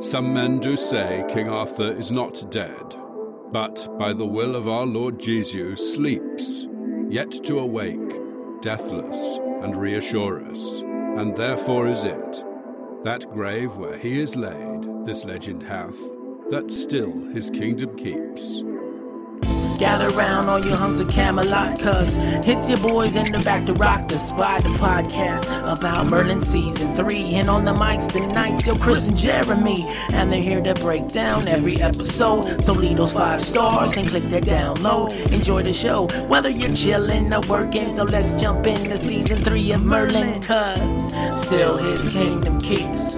Some men do say King Arthur is not dead, but by the will of our Lord Jesus sleeps, yet to awake, deathless, and reassure us. And therefore is it, that grave where he is laid, this legend hath, that still his kingdom keeps. Gather round all you hunks of Camelot, cuz it's your boys in the back to rock the spot, the podcast about Merlin season three. And on the mics tonight, yo, Chris and Jeremy, and they're here to break down every episode. So leave those five stars and click that download. Enjoy the show, whether you're chilling or working. So let's jump into season three of Merlin, cuz still his kingdom keeps.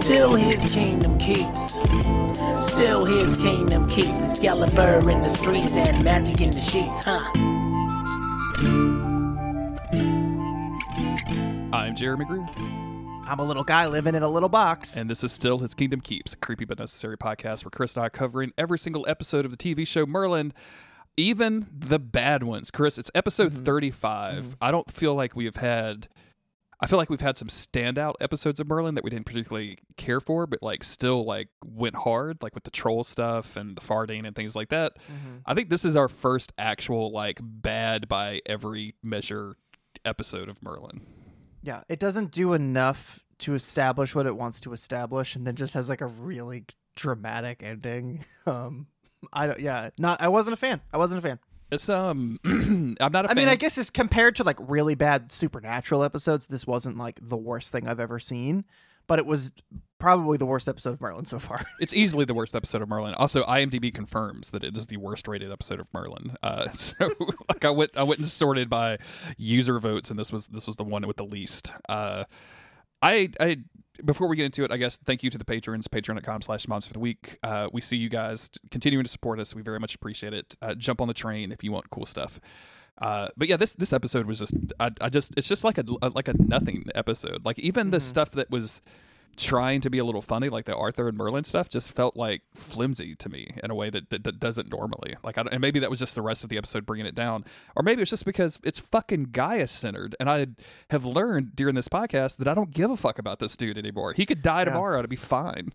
Still his kingdom keeps. Still his kingdom keeps Excalibur in the streets and magic in the sheets, huh? I'm Jeremy Greer, I'm a little guy living in a little box. and this is Still His Kingdom Keeps, a creepy but necessary podcast where Chris and I are covering every single episode of the TV show Merlin, even the bad ones. Chris, it's episode mm-hmm. 35. Mm-hmm. I don't feel like we have had. I feel like we've had some standout episodes of Merlin that we didn't particularly care for, but like still like went hard, like with the troll stuff and the farting and things like that. I think this is our first actual like bad by every measure episode of Merlin. yeah, it doesn't do enough to establish what it wants to establish, and then just has like a really dramatic ending. Um, I don't. Yeah, not. I wasn't a fan. I wasn't a fan. It's um, I'm not a I fan. mean, I guess it's compared to like really bad supernatural episodes. This wasn't like the worst thing I've ever seen, but it was probably the worst episode of Merlin so far. It's easily the worst episode of Merlin. Also, IMDb confirms that it is the worst rated episode of Merlin. Uh, so, like, I went, I went and sorted by user votes, and this was this was the one with the least. Uh, I, I, before we get into it, I guess thank you to the patrons. Patreon.com slash Monster of the Week. Uh, we see you guys continuing to support us. We very much appreciate it. Uh, jump on the train if you want cool stuff. Uh, but yeah, this this episode was just I, I just it's just like a, a- like a nothing episode. Like even the stuff that was trying to be a little funny, like the Arthur and Merlin stuff, just felt like flimsy to me in a way that that, that doesn't normally. Like, I, and maybe that was just the rest of the episode bringing it down, or maybe it's just because it's fucking Gaius centered. And I have learned during this podcast that I don't give a fuck about this dude anymore. He could die tomorrow to be fine.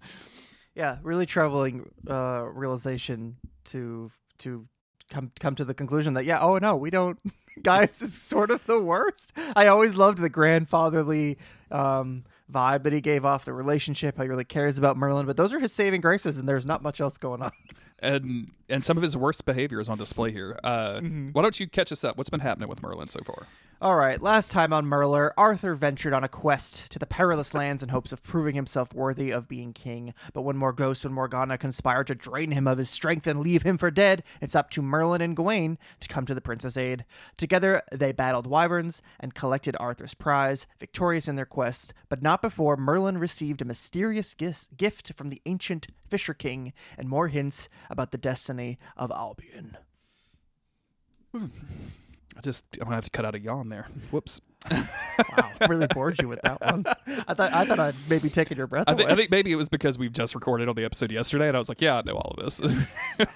yeah, really troubling uh, realization to to come come to the conclusion that yeah, oh no, we don't. Guys, is sort of the worst. I always loved the grandfatherly um, vibe that he gave off the relationship. How he really cares about Merlin, but those are his saving graces, and there's not much else going on. And and some of his worst behavior is on display here. Uh, Why don't you catch us up? What's been happening with Merlin so far? All right, last time on Merler, Arthur ventured on a quest to the perilous lands in hopes of proving himself worthy of being king. But when Morgause and Morgana conspire to drain him of his strength and leave him for dead, it's up to Merlin and Gawain to come to the prince's aid. Together, they battled wyverns and collected Arthur's prize, victorious in their quest, but not before Merlin received a mysterious gift from the ancient Fisher King and more hints about the destiny of Albion. I just I'm gonna have to cut out a yawn there. Whoops. Wow, really bored you with that one. I thought I thought I'd maybe taken your breath I away. think, I think maybe it was because we've just recorded on the episode yesterday, and I was like, yeah, I know all of this.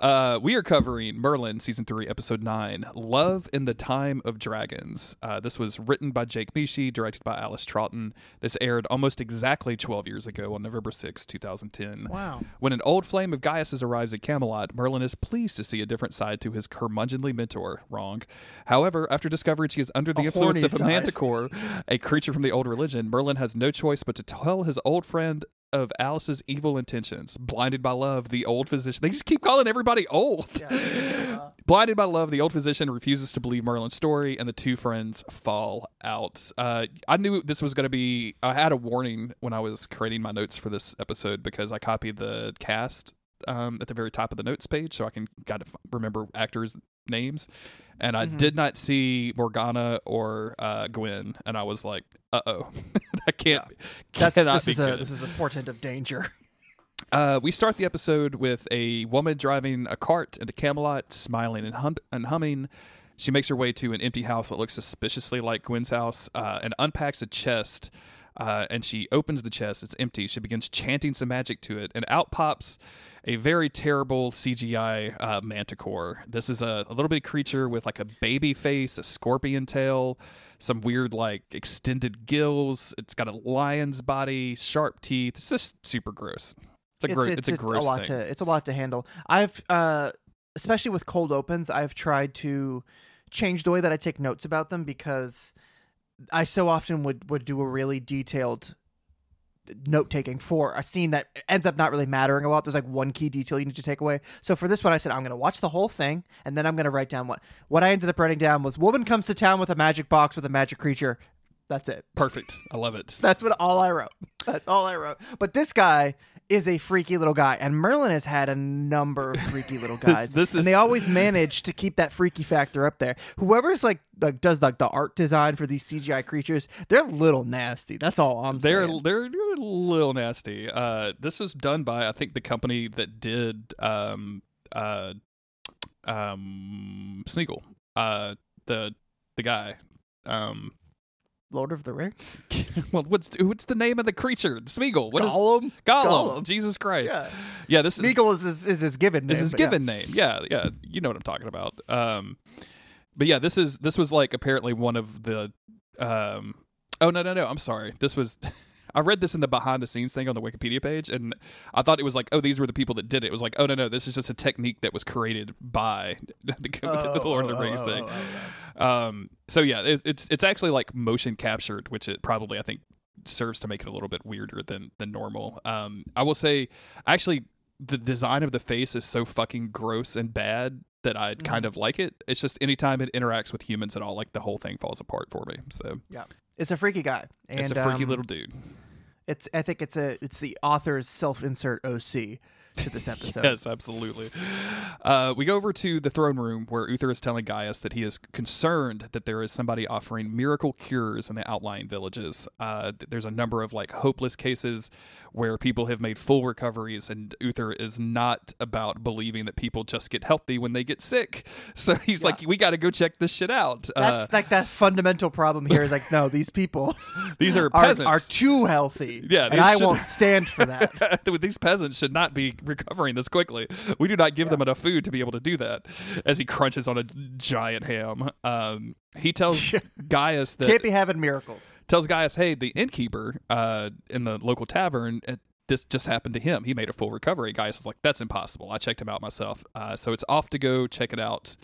Uh, we are covering Merlin season three, episode nine, "Love in the Time of Dragons." Uh, this was written by Jake Michie, directed by Alice Troughton. This aired almost exactly 12 years ago on November 6, 2010. Wow. When an old flame of Gaius arrives at Camelot, Merlin is pleased to see a different side to his curmudgeonly mentor. Wrong. However, after discovering she is under the A influence of a side. manticore, a creature from the old religion, Merlin has no choice but to tell his old friend of Alice's evil intentions. Blinded by love, the old physician. They just keep calling everybody old. Blinded by love, the old physician refuses to believe Merlin's story, and the two friends fall out. Uh, I knew this was going to be. I had a warning when I was creating my notes for this episode because I copied the cast um, at the very top of the notes page, so I can kind of remember actors' names. And I did not see Morgana or uh, Gwen, and I was like, "Uh oh, that can't, That's cannot this be is a good." this is a portent of danger. Uh, we start the episode with a woman driving a cart into Camelot, smiling and, hum- and humming. She makes her way to an empty house that looks suspiciously like Gwen's house uh, and unpacks a chest Uh, and she opens the chest. It's empty. She begins chanting some magic to it, and out pops a very terrible CGI uh, manticore. This is a, a little bitty creature with like a baby face, a scorpion tail, some weird like extended gills. It's got a lion's body, sharp teeth. It's just super gross. It's a gross. It's, a gross lot thing. to it's a lot to handle. I've uh especially with cold opens, I've tried to change the way that I take notes about them because I so often would would do a really detailed note taking for a scene that ends up not really mattering a lot. There's like one key detail you need to take away. So for this one, I said I'm going to watch the whole thing and then I'm going to write down what what I ended up writing down was woman comes to town with a magic box with a magic creature. That's it. Perfect. I love it. That's what all I wrote. That's all I wrote. But this guy is a freaky little guy, and Merlin has had a number of freaky little guys. this and is- they always manage to keep that freaky factor up there. Whoever's like, like does like the art design for these CGI creatures, they're a little nasty. That's all I'm They're saying. they're they're a little nasty. Uh, this is done by I think the company that did um uh um Smeagol. Uh, the the guy. Um, Lord of the Rings. well, what's what's the name of the creature? Smeagol. What is Gollum. Gollum? Gollum. Jesus Christ. Yeah. Yeah, this is Smeagol is his, is his given name. is his but yeah. given name. Yeah, yeah, you know what I'm talking about. Um, but yeah, this is this was like apparently one of the. Um, oh no no no! I'm sorry. This was. I read this in the behind the scenes thing on the Wikipedia page, and I thought it was like, oh, these were the people that did it. It was like, oh no no, this is just a technique that was created by the, the Lord of the oh, Rings oh, thing. oh, oh, Um, so yeah, it, it's it's actually like motion captured, which it probably I think serves to make it a little bit weirder than than normal. Um, I will say, actually, the design of the face is so fucking gross and bad that I Mm-hmm. kind of like it. It's just anytime it interacts with humans at all, like the whole thing falls apart for me. So Yeah. It's a freaky guy. And, it's a freaky um, little dude. It's I think it's a it's the author's self insert OC to this episode. Yes, absolutely. Uh, we go over to the throne room where Uther is telling Gaius that he is concerned that there is somebody offering miracle cures in the outlying villages. Uh, there's a number of like hopeless cases where people have made full recoveries, and Uther is not about believing that people just get healthy when they get sick. So he's like, we got to go check this shit out. That's Uh, like that fundamental problem here is like no, these people these are are, peasants. are too healthy. Yeah, and I should- won't stand for that. These peasants should not be recovering this quickly. We do not give them enough food to be able to do that. As he crunches on a giant ham, um, he tells Gaius that Can't be having miracles. tells Gaius, "Hey, the innkeeper uh, in the local tavern." uh this just happened to him. He made a full recovery. Gaius is like, "That's impossible. I checked him out myself." Uh, so it's off to go check it out.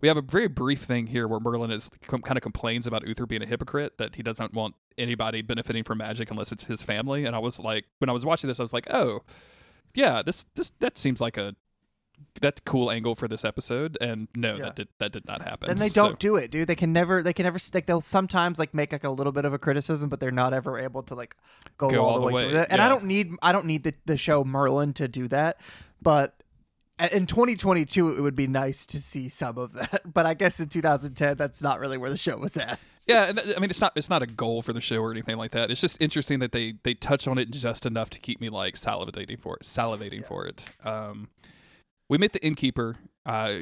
We have a very brief thing here where Merlin is com- kind of complains about Uther being a hypocrite, that he doesn't want anybody benefiting from magic unless it's his family. And I was like, when I was watching this, I was like, oh, yeah, this this that seems like a that's cool angle for this episode. And no, Yeah. that did that did not happen. and they don't do it, dude. They can never. They can never. Like they'll sometimes like make like a little bit of a criticism, but they're not ever able to like go, Go all, all the way. way. And I don't need. I don't need the the show Merlin to do that, but. In 2022, it would be nice to see some of that, but I guess in 2010, that's not really where the show was at. Yeah, and I mean it's not it's not a goal for the show or anything like that. It's just interesting that they they touch on it just enough to keep me like salivating for it, salivating for it. Um, we met the innkeeper, uh,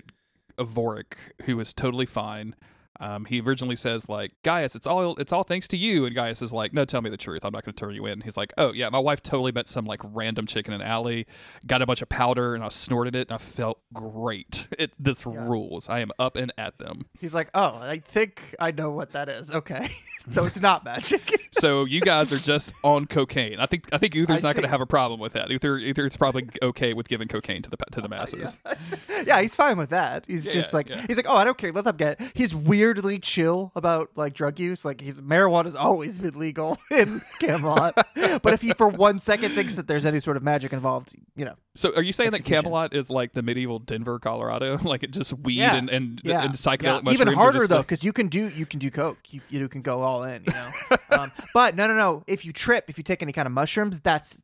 who is totally fine. Um, he originally says like Gaius, it's all it's all thanks to you, and Gaius is like, no, tell me the truth. I'm not going to turn you in. He's like, oh yeah, my wife totally met some like random chick in an alley, got a bunch of powder, and I snorted it, and I felt great. It this rules. I am up and at them. He's like, "Oh, I think I know what that is." Okay, so it's not magic. So you guys are just on cocaine. I think I think Uther's I not going to have a problem with that. Uther Uther's probably okay with giving cocaine to the to the masses. yeah, he's fine with that. He's Yeah, just like yeah. he's like, oh, I don't care. Let them get. It. He's weirdly chill about like drug use. Like he's marijuana's always been legal in Camelot, but if he for one second thinks that there's any sort of magic involved, you know, So are you saying that Camelot is like the medieval Denver, Colorado? like it just weed yeah, and and, yeah, and psychedelic yeah. mushrooms Even harder though, like- because you can do you can do coke. You you can go all in. You know, um, but no, no, no. If you trip, if you take any kind of mushrooms, that's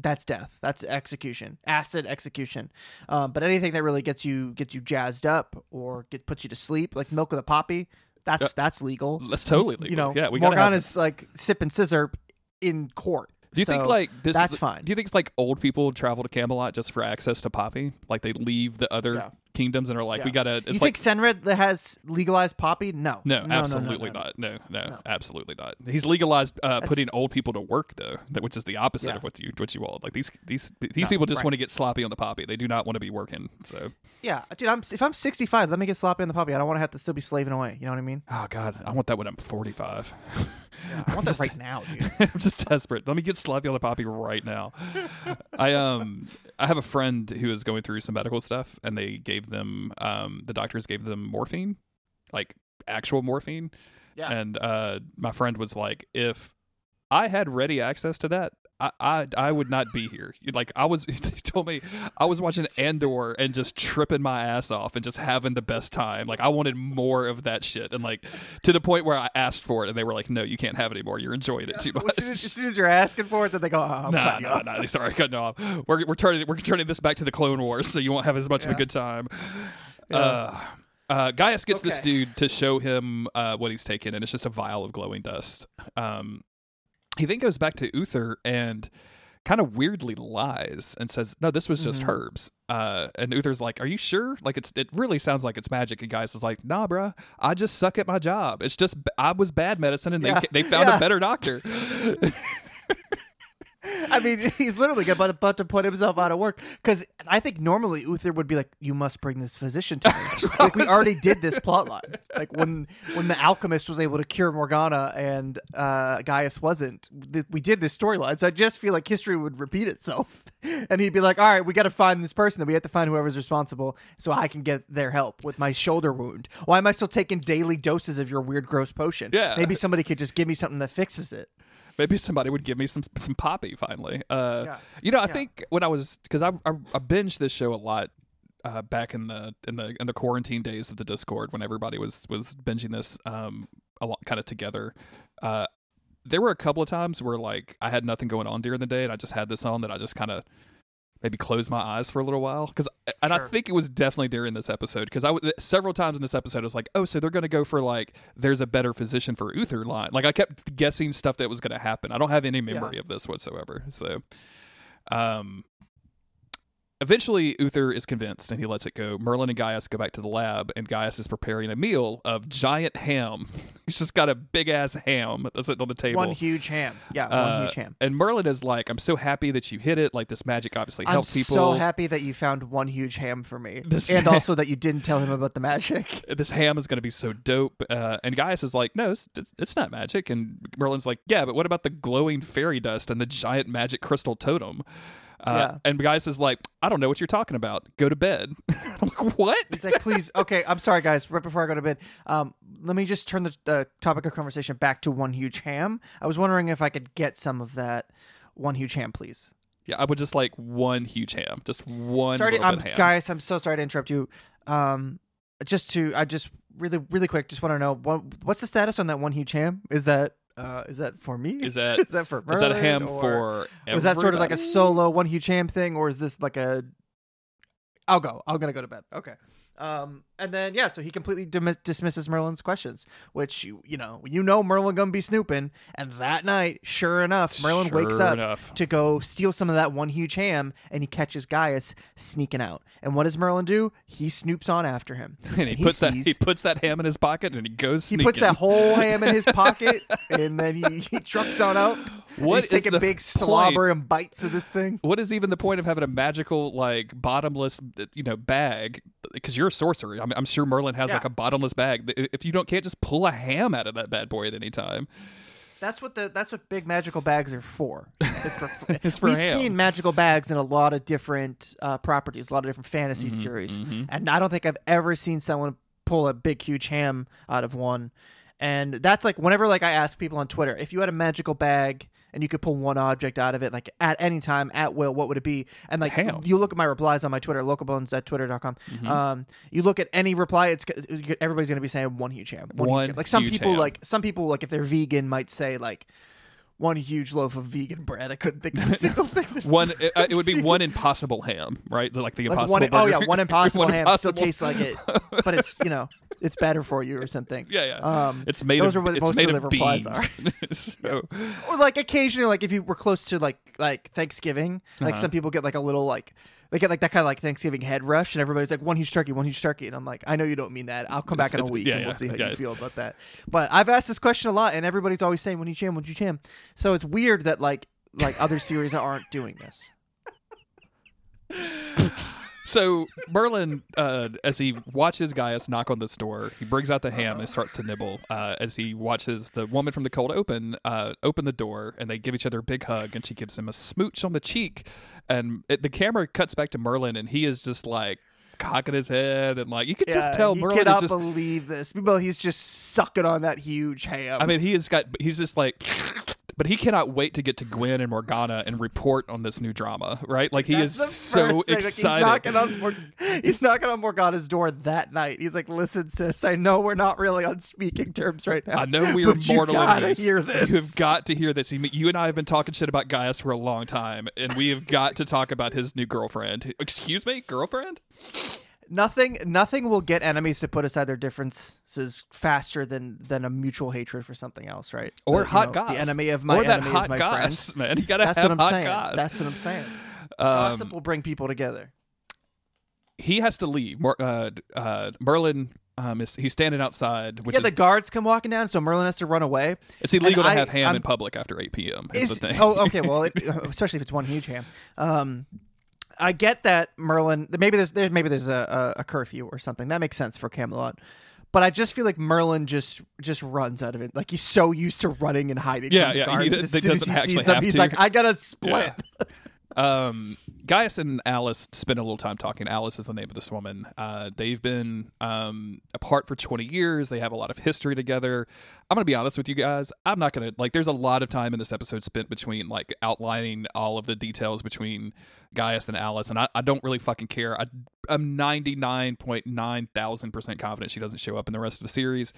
that's death. That's execution, acid execution. Um, but anything that really gets you gets you jazzed up or get puts you to sleep, like milk with a poppy, that's Yeah. that's legal. that's totally legal. You know, yeah, we gotta have- Morgana's like sipping sizzurp in court. Do you think like this? That's is, fine. Do you think it's like old people travel to Camelot just for access to Poppy? Like they leave the other Yeah. Kingdoms and are like, we gotta. It's you like think Cenred has legalized poppy? No. no, no, no, absolutely no, no. not. No, no, absolutely not. He's legalized uh, putting old people to work though, that- which is the opposite Yeah. of what you what you want. Like these these these No, people just right. want to get sloppy on the poppy. They do not want to be working. So, Yeah, dude. I'm if I'm 65, let me get sloppy on the poppy. I don't want to have to still be slaving away. You know what I mean? oh god, I want that when I'm 45. Yeah, I want that right now, dude. I'm just desperate. Let me get sloppy on the poppy right now. I um I have a friend who is going through some medical stuff, and they gave them um the doctors gave them morphine, like actual morphine. Yeah. And uh, my friend was like, if I had ready access to that. I, I I would not be here. Like I was, he told me I was watching Andor and just tripping my ass off and just having the best time. Like I wanted more of that shit, and like to the point where I asked for it, and they were like, "No, you can't have it anymore. You're enjoying it too Well, much." as, soon as, as soon as you're asking for it, then they go, oh, no, no, Nah, cutting you nah, off. Sorry, cutting off. We're we're turning we're turning this back to the Clone Wars, so you won't have as much of a good time. Uh, uh, Gaius gets this dude to show him uh, what he's taken, and it's just a vial of glowing dust. Um, he then goes back to Uther and kind of weirdly lies and says, "No, this was just Mhm. herbs." Uh, and Uther's like, "Are you sure? Like, it's it really sounds like it's magic." And Gaius is like, "Nah, bruh. I just suck at my job. It's just I was bad medicine, and Yeah. they they found Yeah. a better doctor." I mean, he's literally about, about to put himself out of work because I think normally Uther would be like, "You must bring this physician to me." like we already did this plotline. Like when when the alchemist was able to cure Morgana and uh, Gaius wasn't, th- we did this storyline. So I just feel like history would repeat itself, and he'd be like, "All right, we got to find this person. Then we have to find whoever's responsible, so I can get their help with my shoulder wound. Why am I still taking daily doses of your weird, gross potion? Yeah. maybe somebody could just give me something that fixes it." Maybe somebody would give me some some poppy finally. Uh, Yeah. You know, I Yeah. think when I was because I, I I binged this show a lot uh, back in the in the in the quarantine days of the Discord when everybody was was binging this um a lot kind of together. Uh, there were a couple of times where like I had nothing going on during the day and I just had this on that I just kind of maybe close my eyes for a little while because and I think it was definitely during this episode because I w- several times in this episode I was like oh so they're gonna go for like there's a better physician for Uther line. Like I kept guessing stuff that was gonna happen. I don't have any memory of this whatsoever so um Eventually, Uther is convinced and he lets it go. Merlin and Gaius go back to the lab, and Gaius is preparing a meal of giant ham. He's just got a big ass ham that's sitting on the table. One huge ham. Yeah, one Uh, huge ham. And Merlin is like, I'm so happy that you hit it. Like, this magic obviously I'm helps people. I'm so happy that you found one huge ham for me, This- and also that you didn't tell him about the magic. this ham is going to be so dope. Uh, and Gaius is like, no, it's- it's not magic. And Merlin's like, yeah, but what about the glowing fairy dust and the giant magic crystal totem? Uh, Yeah. And Gaius is like, I don't know what you're talking about. Go to bed. I'm like, what? He's like, please, okay, I'm sorry, guys. Right before I go to bed, um, let me just turn the, the topic of conversation back to one huge ham. I was wondering if I could get some of that one huge ham, please. Yeah, I would just like one huge ham, just one. sorry, to, um, guys. I'm so sorry to interrupt you. Um, just to, I just really, really quick, just want to know what what's the status on that one huge ham? Is that uh, is that for me? Is that- is that for Is that Merlin, ham for? Was that sort of like a solo one huge ham thing, or is this like a? I'll go. I'm gonna go to bed. Okay. Um, and then yeah, so he completely dim- dismisses Merlin's questions, which you you know you know Merlin gonna be snooping, and that night, sure enough, Merlin wakes up enough. to go steal some of that one huge ham, and he catches Gaius sneaking out. And what does Merlin do? He snoops on after him, and he, puts that he puts that ham in his pocket and he goes. he puts that whole ham in his pocket, and then he, he trucks on out. What He's taking big point? slobber and bites of this thing. What is even the point of having a magical like bottomless you know bag? Because you're a sorcerer. I'm, I'm sure Merlin has Yeah. like a bottomless bag. If you don't can't just pull a ham out of that bad boy at any time. That's what the that's what big magical bags are for. It's for, It's for we've ham. seen magical bags in a lot of different uh, properties, a lot of different fantasy Mm-hmm, series, and I don't think I've ever seen someone pull a big huge ham out of one. And that's like whenever like I ask people on Twitter if you had a magical bag and you could pull one object out of it like at any time at will, what would it be? And like Ham. you look at my replies on my Twitter, localbones at twitter.com. Mm-hmm. Um, you look at any reply, it's everybody's gonna be saying one huge ham, one, One huge ham. Like some people ham. like some people like if they're vegan might say like one huge loaf of vegan bread. I couldn't think of a single thing. One, it, uh, it would be one impossible ham, right? Like the Like impossible. one, oh yeah, one impossible One ham still tastes like it, but it's you know it's better for you or something. Yeah, yeah. Um, it's made those of are what it's most made of of the replies beans. so, or like occasionally, like if you were close to like like Thanksgiving. Like Uh-huh. some people get like a little like they get like that kind of like Thanksgiving head rush, and everybody's like one huge turkey, one huge turkey, and I'm like, I know you don't mean that. I'll come back in a week yeah, and we'll yeah, see how yeah. you feel about that. But I've asked this question a lot, and everybody's always saying when you jam, when you jam. So it's weird that like like other series aren't doing this. So Merlin, uh, as he watches Gaius knock on this door, he brings out the ham and starts to nibble. Uh, as he watches the woman from the cold open uh, open the door, and they give each other a big hug, and she gives him a smooch on the cheek. And it, the camera cuts back to Merlin, and he is just like cocking his head, and like you could just tell Merlin cannot is just. believe this. Well, he's just sucking on that huge ham. I mean, he has got. He's just like. But he cannot wait to get to Gwen and Morgana and report on this new drama, right? Like he That's is so thing. Like, excited. he's knocking on Mor- he's knocking on Morgana's door that night. He's like, "Listen, sis, I know we're not really on speaking terms right now. I know we are you mortal gotta enemies. hear this. You have got to hear this. You, you and I have been talking shit about Gaius for a long time, and we have got to talk about his new girlfriend. Excuse me, girlfriend? Nothing. Nothing will get enemies to put aside their differences faster than than a mutual hatred for something else, right? Or The- hot know, goss. The enemy of my or that enemy hot is my goss, friend. man. You gotta That's have what I'm hot saying. goss. That's what I'm saying. Um, Gossip will bring people together. he has to leave. Uh, uh, Merlin, um, is he's standing outside, which yeah, is the guards come walking down, so Merlin has to run away. it's illegal to I- have ham I'm- in public after 8 p.m. Is, Is- the thing. oh, okay. Well, it, especially if it's one huge ham. Um, I get that Merlin. Maybe there's, there's maybe there's a, a, curfew or something that makes sense for Camelot. But I just feel like Merlin just just runs out of it. Like he's so used to running and hiding. Yeah, from the yeah, Guards, he as he soon as he sees them, he's to. like, I gotta split. um, Gaius and Alice spend a little time talking. Alice is the name of this woman. Uh, they've been um, apart for 20 years. They have a lot of history together. I'm going to be honest with you guys. I'm not going to, like, there's a lot of time in this episode spent between, like, outlining all of the details between Gaius and Alice, and I, I don't really fucking care. I, I'm 99.9 thousand percent confident she doesn't show up in the rest of the series.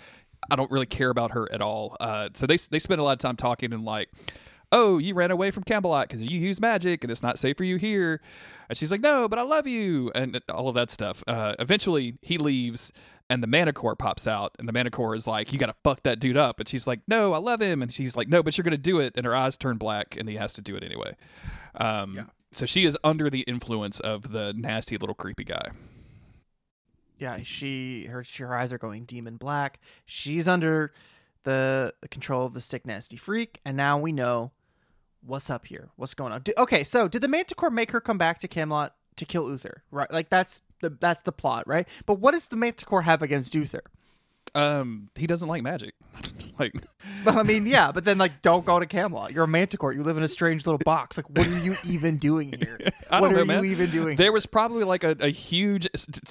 I don't really care about her at all. Uh, so they, they spend a lot of time talking and, like, oh, you ran away from Camelot because you use magic and it's not safe for you here. And she's like, no, but I love you. And all of that stuff. Uh, eventually, he leaves and the Manticore pops out. And the Manticore is like, you got to fuck that dude up. And she's like, no, I love him. And she's like, no, but you're going to do it. And her eyes turn black and he has to do it anyway. Um, So she is under the influence of the nasty little creepy guy. yeah, she her her eyes are going demon black. She's under the control of the sick nasty freak, and now we know what's up here. What's going on? D- okay, so did the Manticore make her come back to Camelot to kill Uther? Right, like that's the that's the plot, right? But what does the Manticore have against Uther? Um, he doesn't like magic. like, I mean, yeah, but then like, don't go to Camelot. You're a Manticore. You live in a strange little box. Like, what are you even doing here? What don't are know, man. you even doing? There was probably like a, a huge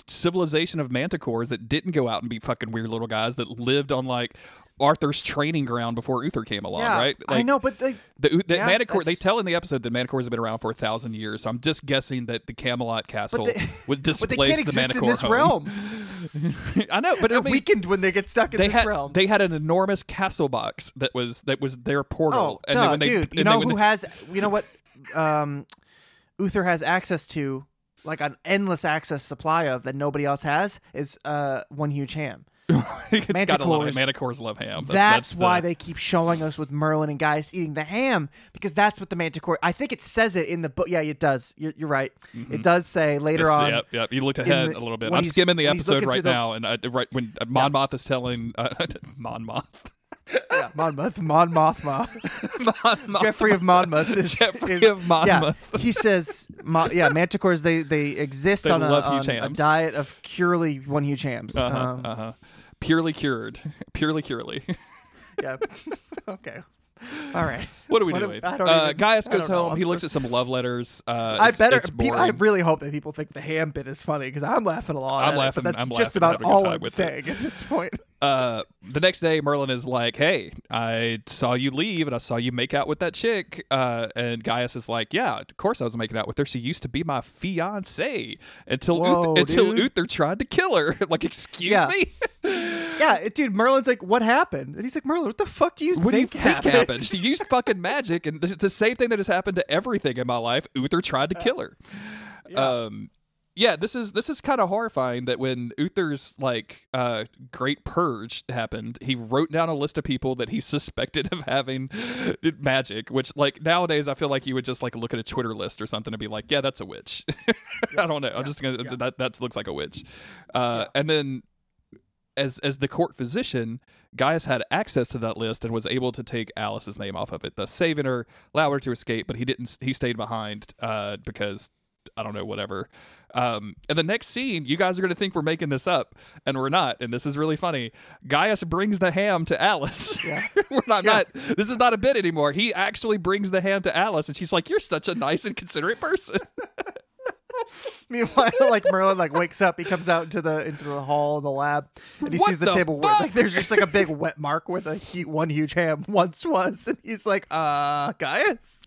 civilization of manticores that didn't go out and be fucking weird little guys that lived on like Arthur's training ground before Uther came along, yeah, right? I know, but like, The, the Yeah, Manticore, they tell in the episode that Manticores have been around for a thousand years. So I'm just guessing that the Camelot castle they- would but they displace can't the Manticore in this home. realm. I know, but They're I mean, weakened when they get stuck in they this had realm. they had an enormous castle box that was that was their portal. Oh, and duh, they, dude! You know who they- has? You know what? Um, Uther has access to, like an endless access supply of that nobody else has. Is uh one huge ham. it's got a lot of Manticores- love ham. That's, That's, why the, they keep showing us with Merlin and Gaius eating the ham because that's what the Manticore. I think it says it in the book. Yeah, it does. You're, you're right. It does say later Yes, on. Yep, yep. You looked ahead the- a little bit. I'm skimming the episode right through the- now, and I, right when uh, Mon Moth is telling uh, Mon Moth, Yeah, Monmouth, Mon Mothma. Mon Geoffrey of Monmouth. Is, Geoffrey is- of Monmouth. Yeah, he says, Mo- yeah, manticores they they exist They on, a, love on a diet of purely one huge hams. uh-huh, Um, uh-huh. purely cured, purely curely. Yeah. okay. All right. what are we What doing? am- I don't uh, even- Gaius I goes don't know. home. I'm he so- looks at some love letters. Uh, I it's- better. It's pe- boring. I really hope that people think the ham bit is funny because I'm laughing a lot. I'm at it, laughing- but that's I'm just laughing about having a good all time I'm with it. saying at this point. Uh, the next day, Merlin is like, "Hey, I saw you leave, and I saw you make out with that chick." Uh, and Gaius is like, "Yeah, of course I was making out with her. She used to be my fiance until Whoa, Uther, until. Uther tried to kill her. like, excuse Yeah. me, Yeah, dude. Merlin's like, "What happened?" And he's like, "Merlin, what the fuck do you what do you think, think happened? She used fucking magic, and this is the same thing that has happened to everything in my life. Uther tried to kill her. Um, yeah, this is this is kind of horrifying that when Uther's like uh great purge happened, he wrote down a list of people that he suspected of having magic, which like nowadays I feel like you would just like look at a Twitter list or something and be like, yeah, that's a witch. I don't know. I'm just gonna that that looks like a witch. Uh and then as as the court physician, Gaius had access to that list and was able to take Alice's name off of it, thus saving her, allowed her to escape. But he didn't. He stayed behind uh, because I don't know, whatever. Um, and the next scene, you guys are going to think we're making this up, and we're not. And this is really funny. Gaius brings the ham to Alice. Yeah. we're not, yeah. not. This is not a bit anymore. He actually brings the ham to Alice, and she's like, "You're such a nice and considerate person." Meanwhile, like Merlin like wakes up, he comes out into the into the hall in the lab, and he What sees the, the table where like there's just like a big wet mark with a hu- one huge ham once was, and he's like, "Uh, Gaius,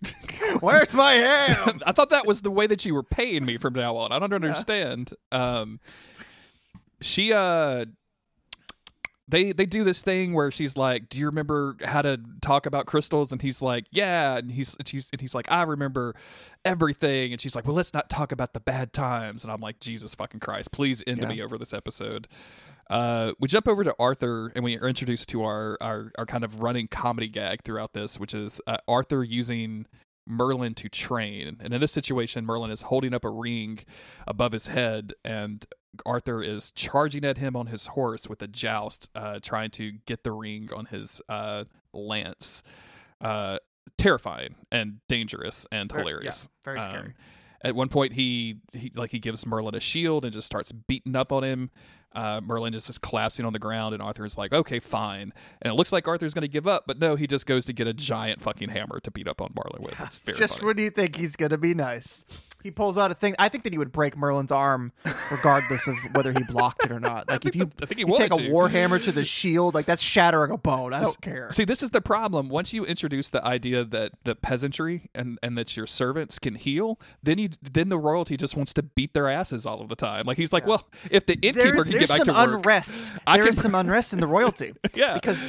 where's my ham?" I thought that was the way that you were paying me from now on. I don't understand. Um, she uh, they they do this thing where she's like, "Do you remember how to talk about crystals?" And he's like, "Yeah." And he's and she's and he's like, "I remember everything." And she's like, "Well, let's not talk about the bad times." And I'm like, "Jesus fucking Christ, please end Yeah. me over this episode." Uh, we jump over to Arthur and we are introduced to our, our, our kind of running comedy gag throughout this, which is uh, Arthur using Merlin to train. And in this situation, Merlin is holding up a ring above his head, and Arthur is charging at him on his horse with a joust, uh, trying to get the ring on his uh, lance. Uh, terrifying and dangerous and Very- hilarious. yeah, very Um, scary. at one point, he, he like he gives Merlin a shield and just starts beating up on him. Uh, Merlin just is collapsing on the ground, and Arthur's like, "Okay, fine." And it looks like Arthur's going to give up, but no, he just goes to get a giant fucking hammer to beat up on Merlin with. It's very Just funny. when you think he's gonna be nice, he pulls out a thing. I think that he would break Merlin's arm, regardless of whether he blocked it or not. Like if you, I think he you take a to. war hammer to the shield, like that's shattering a bone. I don't care. See, this is the problem. Once you introduce the idea that the peasantry and, and that your servants can heal, then you then the royalty just wants to beat their asses all of the time. Like he's like, well, if the innkeeper There's, can there's get back to work, unrest. There can- is some unrest in the royalty. Yeah. because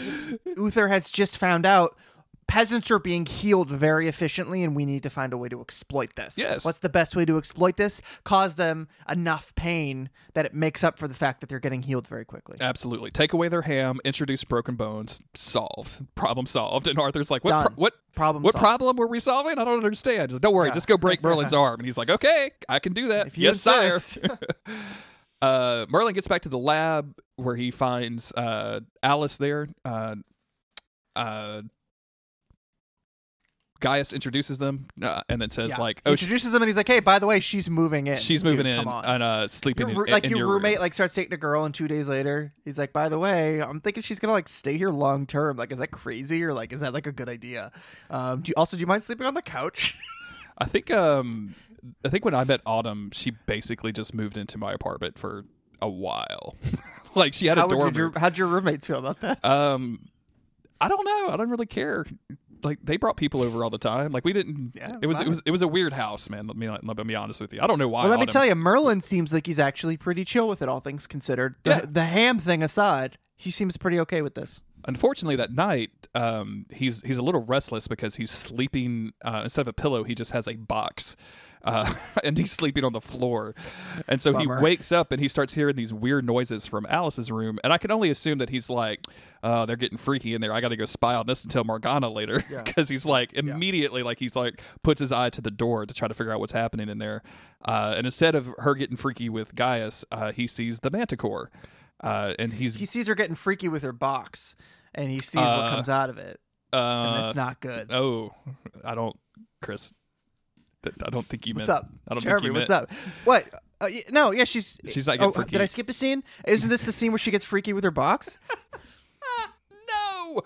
Uther has just found out peasants are being healed very efficiently, and we need to find a way to exploit this. Yes. What's the best way to exploit this? Cause them enough pain that it makes up for the fact that they're getting healed very quickly. Absolutely. Take away their ham, introduce broken bones, solved. Problem solved. And Arthur's like, what pro- what Problem what solved. problem were we solving? I don't understand. Like, Don't worry, Yeah. just go break Merlin's arm. And he's like, Okay, I can do that. If you yes, sire. uh, Merlin gets back to the lab where he finds uh, Alice there. Uh, uh, Gaius introduces them uh, and then says Yeah. like, "Oh, introduces them, and he's like, "Hey, by the way, she's moving in. she's Dude, moving in on. and uh, sleeping Your in, like in your, your roommate room. like starts dating a girl and two days later he's like by the way i'm thinking she's gonna like stay here long term like is that crazy or like is that like a good idea um do you also do you mind sleeping on the couch I think um I think when I met Autumn, she basically just moved into my apartment for a while. like she had how a dorm. your, how'd your roommates feel about that Um I don't know. I don't really care. Like they brought people over all the time. Like we didn't. Yeah, it was it was it was a weird house, man. Let me let me be honest with you. I don't know why. well let me tell you merlin seems like he's actually pretty chill with it all things considered the, Yeah. the ham thing aside he seems pretty okay with this Unfortunately, that night, um, he's he's a little restless because he's sleeping uh, instead of a pillow. He just has a box, uh, and he's sleeping on the floor. And so Bummer. he wakes up and he starts hearing these weird noises from Alice's room. And I can only assume that he's like, "Oh, they're getting freaky in there. I got to go spy on this and tell Morgana later." Because he's like immediately like he's like puts his eye to the door to try to figure out what's happening in there. Uh, and instead of her getting freaky with Gaius, uh, he sees the Manticore. Uh, and he's he sees her getting freaky with her box and he sees what Uh, comes out of it uh, and it's not good Oh, I don't, Chris. I don't think you meant. What's up, I don't Jeremy? think you what's up? What? Uh, no, yeah, she's She's not getting oh, freaky. Did I skip a scene? Isn't this the scene where she gets freaky with her box? No.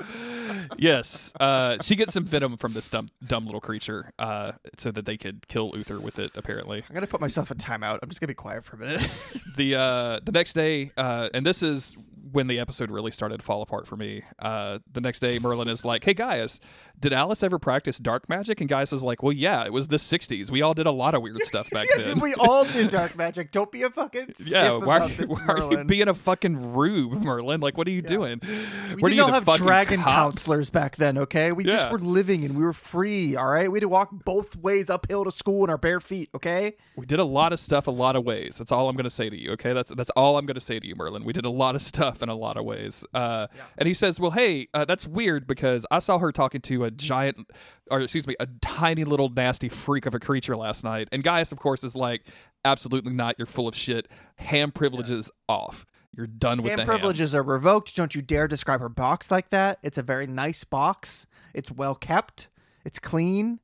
yes, uh, she gets some venom from this dumb, dumb little creature, uh, so that they could kill Uther with it. Apparently, I'm gonna put myself in timeout. I'm just gonna be quiet for a minute. the uh, the next day, uh, and this is when the episode really started to fall apart for me. Uh, the next day, Merlin is like, "Hey Gaius, did Alice ever practice dark magic?" And Gaius is like, "Well, yeah, it was the '60s. We all did a lot of weird stuff back then." we all did dark magic. Don't be a fucking yeah, why, are you, this, why are you being a fucking rube, Merlin? Like, what are you doing? we Where did do you not the have dragon cops? counselors back then, okay? We just were living and we were free, all right? We had to walk both ways uphill to school in our bare feet, okay? We did a lot of stuff a lot of ways. That's all I'm going to say to you. Okay, that's that's all I'm going to say to you, Merlin. We did a lot of stuff in a lot of ways. Uh, And he says, "Well, hey, uh, that's weird because I saw her talking to a giant, or excuse me, a tiny little nasty freak of a creature last night." And Gaius, of course, is like, "Absolutely not. You're full of shit. Ham privileges off. You're done with Hand the privileges are revoked. Don't you dare describe her box like that. It's a very nice box. It's well kept. It's clean.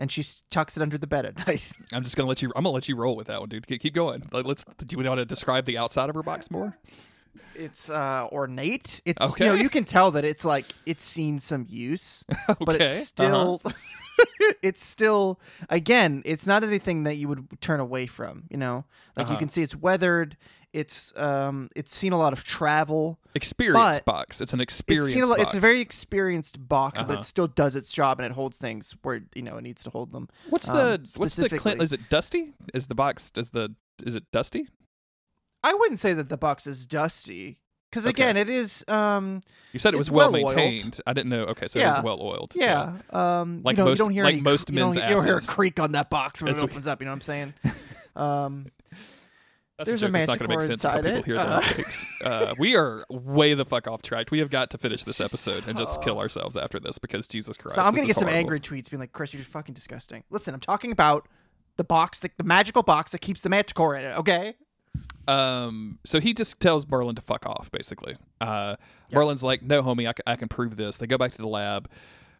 And she tucks it under the bed at night. I'm just gonna let you. I'm gonna let you roll with that one, dude. Keep, going. Let's. Do you want to describe the outside of her box more? It's uh, ornate. It's Okay. you know you can tell that it's like it's seen some use, but Okay, uh-huh. it's still it's still again it's not anything that you would turn away from. You know, like you Uh-huh. can see it's weathered. It's um it's seen a lot of travel. Experience box. It's an experience. It's a lot, box. it's a very experienced box, but Uh-huh. it still does its job and it holds things where you know it needs to hold them. What's the um, what's the Clint? Is it dusty? Is the box? Is the is it dusty? I wouldn't say that the box is dusty because Okay. again it is um You said it was well maintained. I didn't know. Okay, so it Yeah. was well oiled. yeah, um Like you know, most- you don't hear like any, most you don't, men's you don't hear a creak on that box when That's it what- opens up. You know what I'm saying? um That's There's a a joke that's not going to make sense until people it. hear the Uh. we are way the fuck off track. We have got to finish this episode and just kill ourselves after this because Jesus Christ. so I'm gonna get some horrible. angry tweets being like, "Chris, you're fucking disgusting." Listen, I'm talking about the box, the, the magical box that keeps the manticore in it. Okay. Um, so he just tells Merlin to fuck off, basically. Uh, Merlin's like, "No, homie, I, c- I can prove this." They go back to the lab.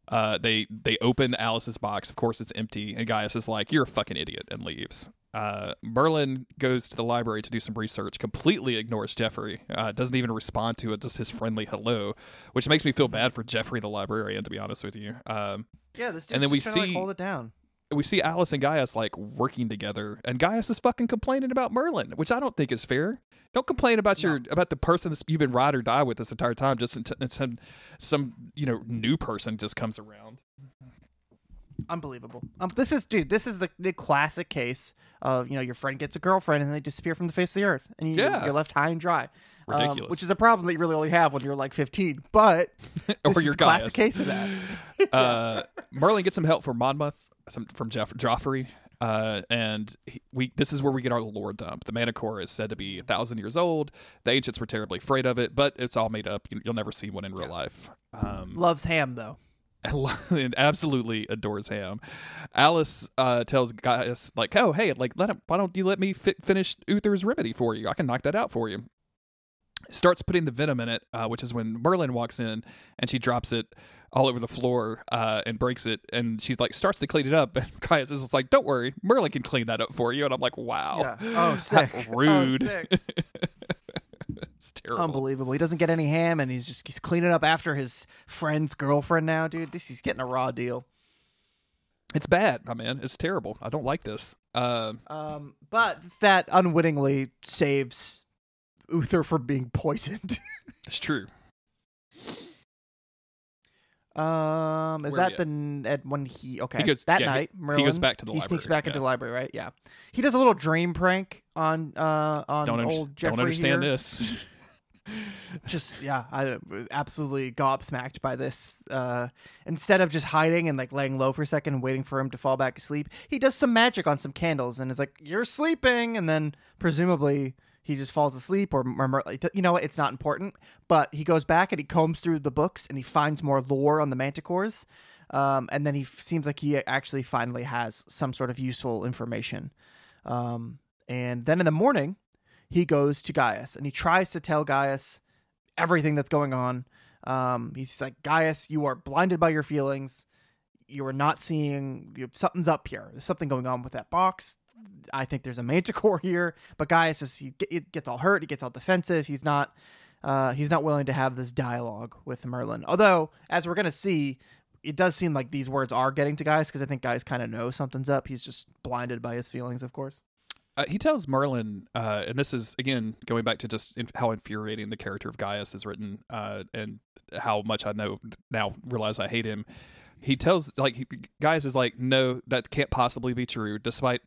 Uh, they they open Alice's box. Of course, it's empty, and Gaius is like, "You're a fucking idiot," and leaves. Uh, Merlin goes to the library to do some research. Completely ignores Geoffrey. Uh, doesn't even respond to it. Just his friendly hello, which makes me feel bad for Geoffrey, the librarian. To be honest with you. Um, Yeah, this dude's And then we trying to, see- like, hold it down. We see Alice and Gaius like working together, and Gaius is fucking complaining about Merlin, which I don't think is fair. Don't complain about your about the person that you've been ride or die with this entire time. Just until some some you know new person just comes around. Unbelievable. Um, this is, dude. This is the, the classic case of you know your friend gets a girlfriend and they disappear from the face of the earth, and you, Yeah. you're left high and dry. Um, Ridiculous. which is a problem that you really only have when you're like 15. But Or this your is a classic case of that. Uh, Merlin gets some help from Monmouth, some from Jeff, Joffrey, uh, and he, we. This is where we get our lore dump. The Manticore is said to be a thousand years old. The ancients were terribly afraid of it, but it's all made up. You, you'll never see one in real life. Um, Loves ham though. and absolutely adores Ham. Alice uh, tells Gaius like, "Oh, hey, like, let him. Why don't you let me fi- finish Uther's remedy for you? I can knock that out for you." Starts putting the venom in it, uh, which is when Merlin walks in and she drops it all over the floor uh, and breaks it, and she's like starts to clean it up, and Gaius is like, "Don't worry, Merlin can clean that up for you." And I'm like, "Wow, Yeah. Oh, sick. Oh, rude." sick. it's terrible. Unbelievable. He doesn't get any ham, and he's just he's cleaning up after his friend's girlfriend now, dude. This he's getting a raw deal. It's bad, my man. It's terrible. I don't like this. Uh, Um, but that unwittingly saves Uther from being poisoned. it's true. Um, is Where that the n- at when he okay goes- that yeah, he- night? he Merlin, goes back to the he sneaks library, back into yeah. the library, right? Yeah, he does a little dream prank on uh on Don't, under- old Geoffrey don't understand here. this. Just yeah, I absolutely gobsmacked by this. Uh, instead of just hiding and like laying low for a second and waiting for him to fall back asleep, he does some magic on some candles and is like, "You're sleeping," and then presumably he just falls asleep or, Mer- you know? It's not important. But he goes back and he combs through the books and he finds more lore on the manticores. Um, and then he f- seems like he actually finally has some sort of useful information. Um, and then in the morning, he goes to Gaius and he tries to tell Gaius everything that's going on. Um, he's like, Gaius, you are blinded by your feelings. You are not seeing you, something's up here. There's something going on with that box. I think there's a manticore here. But Gaius is he, get- gets all hurt. He gets all defensive. He's not. Uh, he's not willing to have this dialogue with Merlin. Although, as we're gonna see, it does seem like these words are getting to Gaius because I think Gaius kind of knows something's up. He's just blinded by his feelings, of course. uh, he tells Merlin, uh, and this is again going back to just in, how infuriating the character of Gaius is written, uh, and how much I know now realize I hate him. He tells like he, Gaius is like, no, that can't possibly be true, despite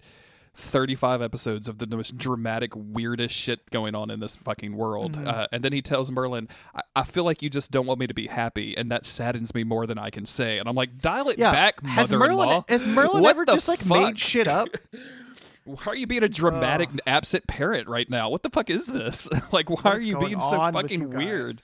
35 episodes of the most dramatic, weirdest shit going on in this fucking world. Mm-hmm. Uh, and then he tells Merlin, I-, I feel like you just don't want me to be happy, and that saddens me more than I can say. And I'm like, dial it Yeah. back, has mother-in-law. Merlin has Merlin What ever just like fuck? made shit up? Why are you being a dramatic, absent parent right now? What the fuck is this? like, why are you being so fucking you weird?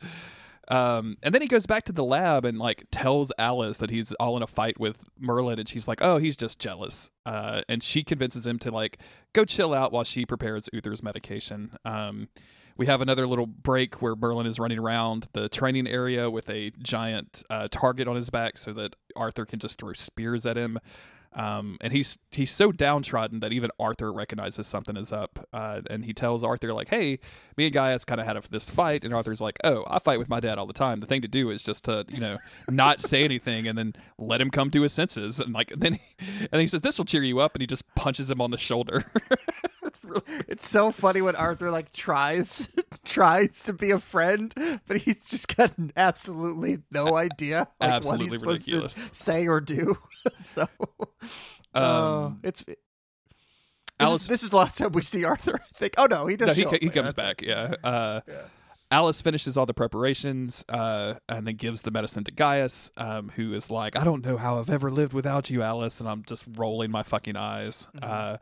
Um, and then he goes back to the lab and like tells Alice that he's all in a fight with Merlin, and she's like, "Oh, he's just jealous." Uh, and she convinces him to like go chill out while she prepares Uther's medication. Um, we have another little break where Merlin is running around the training area with a giant uh, target on his back, so that Arthur can just throw spears at him. Um, and he's he's so downtrodden that even Arthur recognizes something is up, uh, and he tells Arthur like, "Hey, me and Gaius kind of had a, this fight," and Arthur's like, "Oh, I fight with my dad all the time. The thing to do is just to you know not say anything and then let him come to his senses." And like then he, and he says, "This will cheer you up," and he just punches him on the shoulder. it's really It's so funny when Arthur like tries tries to be a friend, but he's just got absolutely no idea like, what he's supposed ridiculous. to say or do. so uh, Um, it's this, Alice- is, this is the last time we see Arthur. I think. Oh no, he does. no, he, show co- up he comes that's back. Yeah. Uh, Alice finishes all the preparations uh, and then gives the medicine to Gaius, um, who is like, I don't know how I've ever lived without you, Alice. And I'm just rolling my fucking eyes. Uh,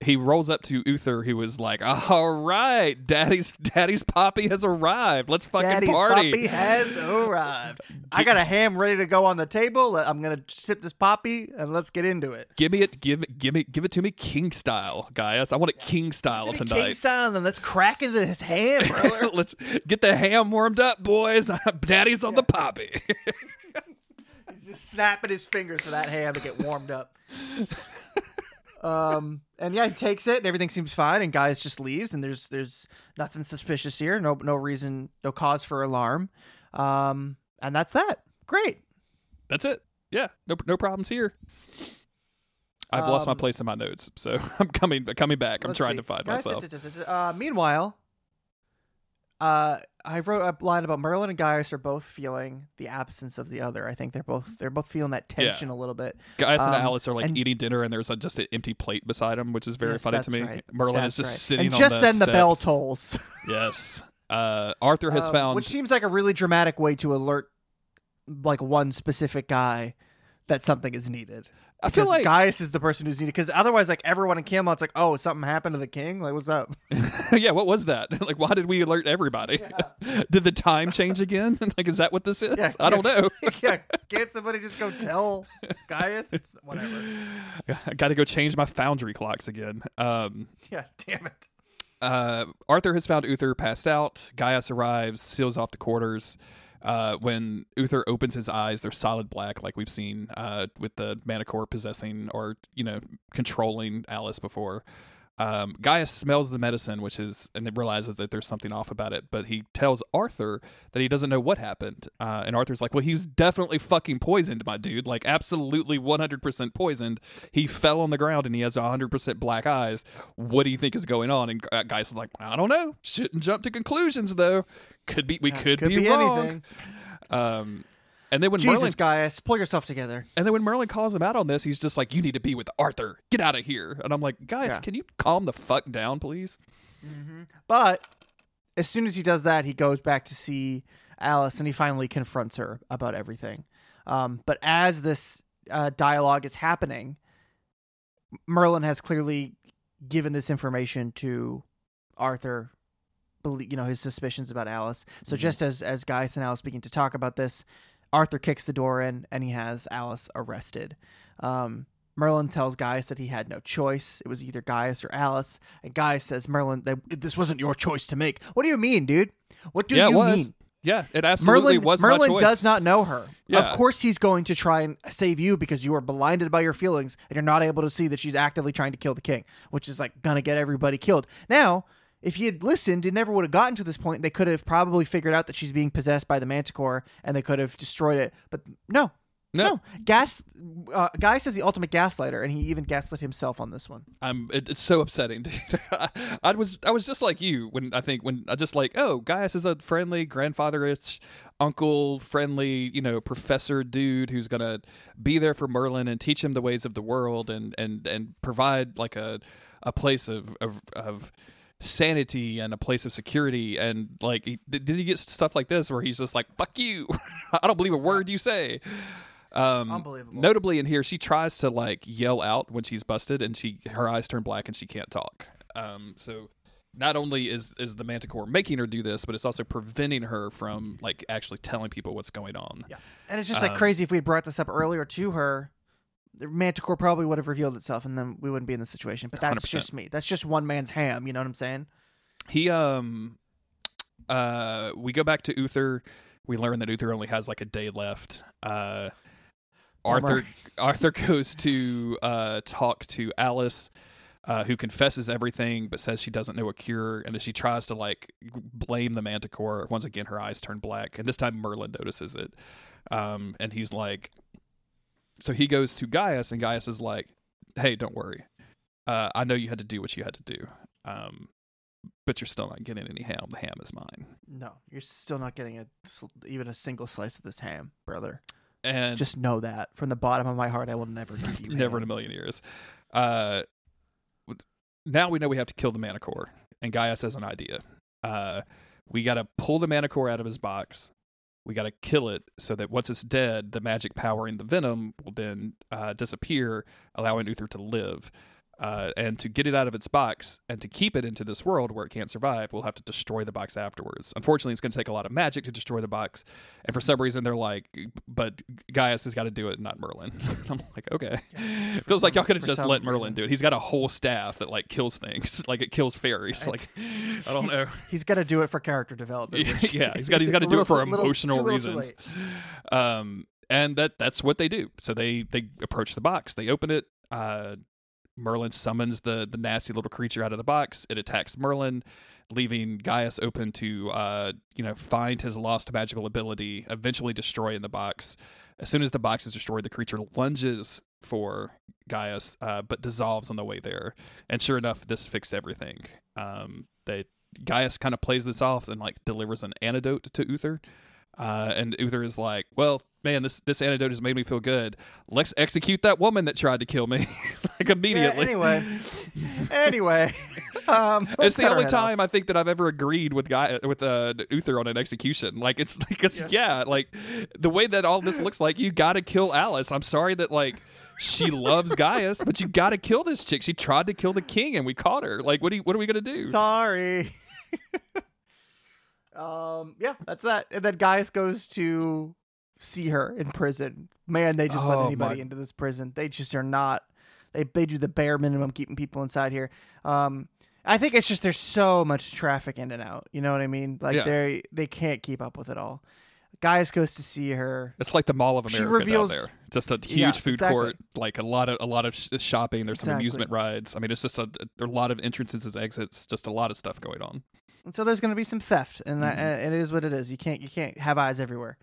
He rolls up to Uther, who is like, All right, daddy's daddy's poppy has arrived. Let's fucking Daddy's party. poppy has arrived. I got a ham ready to go on the table. I'm gonna sip this poppy and let's get into it. Give me it, give it, give me, give it to me, king style, Gaius. I want it king style tonight. King style, and then let's crack into this ham, brother. Let's get the ham warmed up, boys. Daddy's on the poppy. He's just snapping his fingers for that ham to get warmed up. um, and yeah, he takes it, and everything seems fine. And Gaius just leaves, and there's there's nothing suspicious here. No no reason, no cause for alarm. Um, and that's that. Great. That's it. Yeah, no no problems here. I've lost my Um, place in my notes, so I'm coming coming back. I'm trying see. to find Guys, myself. Uh, meanwhile, uh, I wrote a line about Merlin and Gaius are both feeling the absence of the other. I think they're both they're both feeling that Yeah. tension a little bit. Gaius and um, Alice are like and- eating dinner, and there's a, just an empty plate beside them, which is very Yes, funny to me. right. Merlin That's is just right. sitting and on just the then the bell tolls. Yes. Uh, Arthur has Um, found. which seems like a really dramatic way to alert like one specific guy that something is needed. I feel like Gaius is the person who's needed. Because otherwise, like everyone in Camelot's like, "Oh, something happened to the king. Like, what's up?" yeah, what was that? like, why did we alert everybody? did the time change again? like, is that what this is? Yeah, I don't know. yeah, can't somebody just go tell Gaius? It's whatever. I got to go change my foundry clocks again. Um, Yeah, damn it. uh, Arthur has found Uther passed out. Gaius arrives, seals off the quarters. Uh, when Uther opens his eyes, they're solid black, like we've seen uh, with the Manticore possessing or you know controlling Alice before. Um, Gaius smells the medicine, which is and realizes that there's something off about it. But he tells Arthur that he doesn't know what happened. Uh, and Arthur's like, "Well, he was definitely fucking poisoned, my dude. Like, absolutely 100% poisoned. He fell on the ground and he has 100% black eyes. What do you think is going on?" And uh, Gaius is like, "I don't know. Shouldn't jump to conclusions, though. Could be we could, could be, be wrong." anything. Um, and then when Jesus, Merlin Gaius, pull yourself together. and then when Merlin calls him out on this, he's just like, "You need to be with Arthur. Get out of here." And I'm like, "Gaius, Yeah. can you calm the fuck down, please?" But as soon as he does that, he goes back to see Alice and he finally confronts her about everything. Um, but as this uh, dialogue is happening, Merlin has clearly given this information to Arthur. You know his suspicions about Alice. So just as as Gaius and Alice begin to talk about this, Arthur kicks the door in and he has Alice arrested. Um, Merlin tells Gaius that he had no choice. It was either Gaius or Alice. And Gaius says, Merlin, that this wasn't your choice to make. What do you mean, dude? What do yeah, you mean? Yeah, it absolutely Merlin, was Merlin choice. does not know her. Yeah. Of course, he's going to try and save you because you are blinded by your feelings and you're not able to see that she's actively trying to kill the king, which is like gonna get everybody killed. Now, if he had listened, it never would have gotten to this point. They could have probably figured out that she's being possessed by the Manticore and they could have destroyed it. But no, No, no. gas. Uh, Gaius is the ultimate gaslighter, and he even gaslit himself on this one. I'm. It, it's so upsetting, dude. I was. I was just like you when I think when I just like, oh, Gaius is a friendly grandfatherish uncle, friendly, you know, professor dude who's gonna be there for Merlin and teach him the ways of the world and and and provide like a a place of of, of sanity and a place of security and like he, did he get stuff like this where he's just like fuck you i don't believe a word you say um, Unbelievable. Notably, in here, she tries to like yell out when she's busted, and she her eyes turn black and she can't talk. Um, so not only is is the Manticore making her do this, but it's also preventing her from like actually telling people what's going on. Yeah, and it's just like Um, crazy if we brought this up earlier to her. The Manticore probably would have revealed itself, and then we wouldn't be in this situation. But that's 100%. just me. That's just one man's ham. You know what I'm saying? He um, uh, we go back to Uther. We learn that Uther only has like a day left. Uh, Arthur Arthur goes to uh talk to Alice. Uh, who confesses everything but says she doesn't know a cure and as she tries to like blame the manticore once again her eyes turn black and this time merlin notices it um, and he's like so he goes to gaius and gaius is like hey don't worry uh, i know you had to do what you had to do um, but you're still not getting any ham the ham is mine No, you're still not getting a even a single slice of this ham, brother. and Just know that from the bottom of my heart, I will never give you never in a million years. Uh, now we know we have to kill the Manticore, and Gaius has an idea. Uh, we got to pull the Manticore out of his box. We got to kill it so that once it's dead, the magic power powering the venom will then uh, disappear, allowing Uther to live. Uh, and to get it out of its box and to keep it into this world where it can't survive, we'll have to destroy the box afterwards. Unfortunately, it's going to take a lot of magic to destroy the box. And for some reason, they're like, but Gaius has got to do it, not Merlin. I'm like, okay. It feels like y'all could have just some let Merlin do it. He's got a whole staff that like kills things, like it kills fairies. Like, I don't He's- know. He's got to do it for character development. which- yeah, he's got he's got to do it for little- emotional reasons. Um, and that that's what they do. So they they approach the box. They open it. Uh, Merlin summons the the nasty little creature out of the box. It attacks Merlin, leaving Gaius open to uh, you know find his lost magical ability, eventually destroying the box. As soon as the box is destroyed, the creature lunges for Gaius, uh, but dissolves on the way there. And sure enough, this fixed everything. Um, they Gaius kind of plays this off and like delivers an antidote to Uther. Uh, and Uther is like, "Well, man, this this antidote has made me feel good. Let's execute that woman that tried to kill me, like Yeah, immediately." anyway, anyway, um, it's the only time off. I think that I've ever agreed with guy with uh, Uther on an execution. Like it's because yeah. Yeah. like the way that all this looks like, you got to kill Alice. I'm sorry that like she loves Gaius, but you got to kill this chick. She tried to kill the king, and we caught her. Like, what do you, what are we gonna do? Sorry. Um, yeah, that's that. And then Gaius goes to see her in prison. Man, they just let Oh, anybody my- into this prison. They just are not. They they do the bare minimum keeping people inside here. Um, I think it's just there's so much traffic in and out. You know what I mean? Like Yeah. they they can't keep up with it all. Gaius goes to see her. It's like the Mall of America She reveals- down there. Just a huge Yeah, food exactly. court, like a lot of a lot of sh- shopping. There's some amusement rides. I mean, it's just a, there are a lot of entrances and exits. Just a lot of stuff going on. And so there's going to be some theft, and that, Mhm. and it is what it is. You can't you can't have eyes everywhere.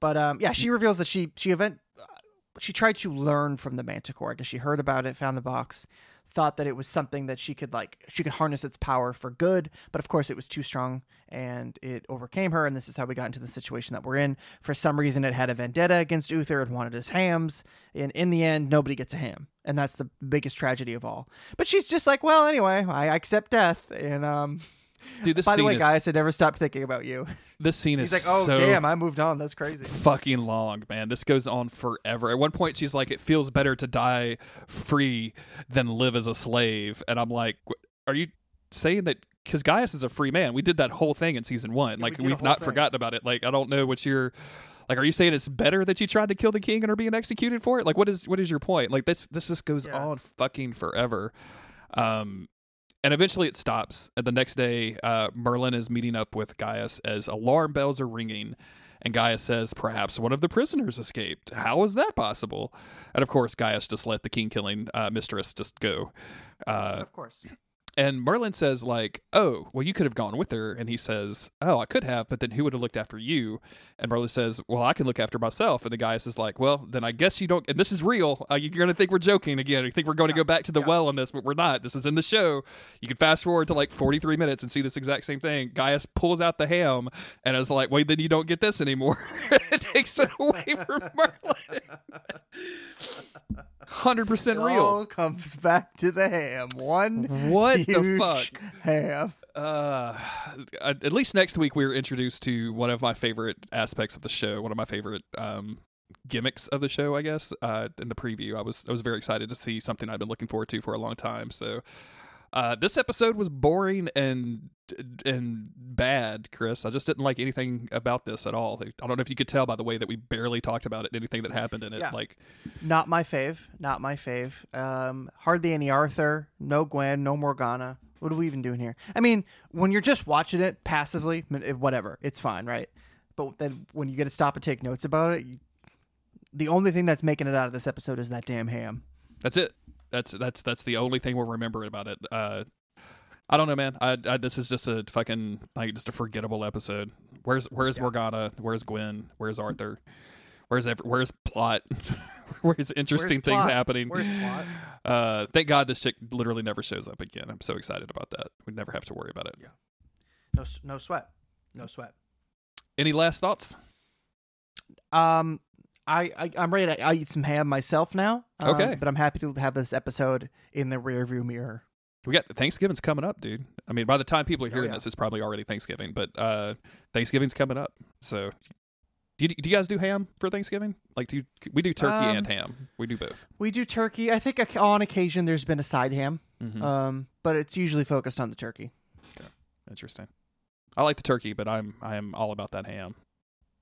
But um, yeah, she reveals that she she event she tried to learn from the Manticore. I guess she heard about it, found the box, thought that it was something that she could like she could harness its power for good. But of course, it was too strong, and it overcame her. And this is how we got into the situation that we're in. For some reason, it had a vendetta against Uther and wanted his hams. And in the end, nobody gets a ham, and that's the biggest tragedy of all. But she's just like, well, anyway, I accept death, and um. Dude, this By the way, is Gaius, I never stopped thinking about you. this scene He's is like, oh so damn, I moved on. That's crazy. fucking long, man. This goes on forever. At one point, she's like, "It feels better to die free than live as a slave," and I'm like, "Are you saying that?" Because Gaius is a free man. We did that whole thing in season one. we like did we've not thing. forgotten about it. Like I don't know what you're. Like, are you saying it's better that you tried to kill the king and are being executed for it? Like, what is what is your point? Like this this just goes Yeah. on fucking forever. Um, and eventually it stops. And the next day, uh, Merlin is meeting up with Gaius as alarm bells are ringing. And Gaius says, perhaps one of the prisoners escaped. How is that possible? And of course, Gaius just let the king killing uh, mistress just go. Uh, of course. And Merlin says like, "Oh, well, you could have gone with her," and he says, "Oh, I could have, but then who would have looked after you?" And Merlin says, "Well, I can look after myself." And the guy says like, "Well, then I guess you don't." And this is real. Uh, you're gonna think we're joking again. You think we're going to go back to the well on this, but we're not. This is in the show. You can fast forward to like 43 minutes and see this exact same thing. Gaius pulls out the ham and is like, "Wait, then you don't get this anymore." it takes it away from Merlin. Hundred percent It real. all comes back to the ham. One What the huge fuck? ham. Uh, at at least next week we were introduced to one of my favorite aspects of the show. One of my favorite um, gimmicks of the show, I guess. Uh, in the preview, I was I was very excited to see something I've been looking forward to for a long time. So, uh, this episode was boring and and bad, Chris. I just didn't like anything about this at all. I don't know if you could tell by the way that we barely talked about it, anything that happened in it. Yeah. Like, Not my fave. Not my fave. Um, hardly any Arthur. No Gwen. No Morgana. What are we even doing here? I mean, when you're just watching it passively, I mean, it- whatever, it's fine, right? But then when you get to stop and take notes about it, you, the only thing that's making it out of this episode is that damn ham. That's it. That's that's that's the only thing we'll remember about it. Uh, I don't know, man. I, I this is just a fucking like just a forgettable episode. Where's where's Morgana? Where's Gwen? Where's Arthur? Where's every, where's plot? where's interesting Where's things plot? happening? Where's plot? Uh, thank God this chick literally never shows up again. I'm so excited about that. We never have to worry about it. Yeah. No, no sweat. No sweat. Any last thoughts? Um, I, I I'm ready to I eat some ham myself now. um, Okay. but I'm happy to have this episode in the rearview mirror. We got Thanksgiving's coming up, dude. I mean, by the time people are hearing Oh, yeah. this, it's probably already Thanksgiving. But uh, Thanksgiving's coming up, so do you, do you guys do ham for Thanksgiving? Like, do you, we do turkey Um, and ham? We do both. We do turkey. I think on occasion there's been a side ham, Mhm. um, but it's usually focused on the turkey. Interesting. I like the turkey, but I'm I am all about that ham.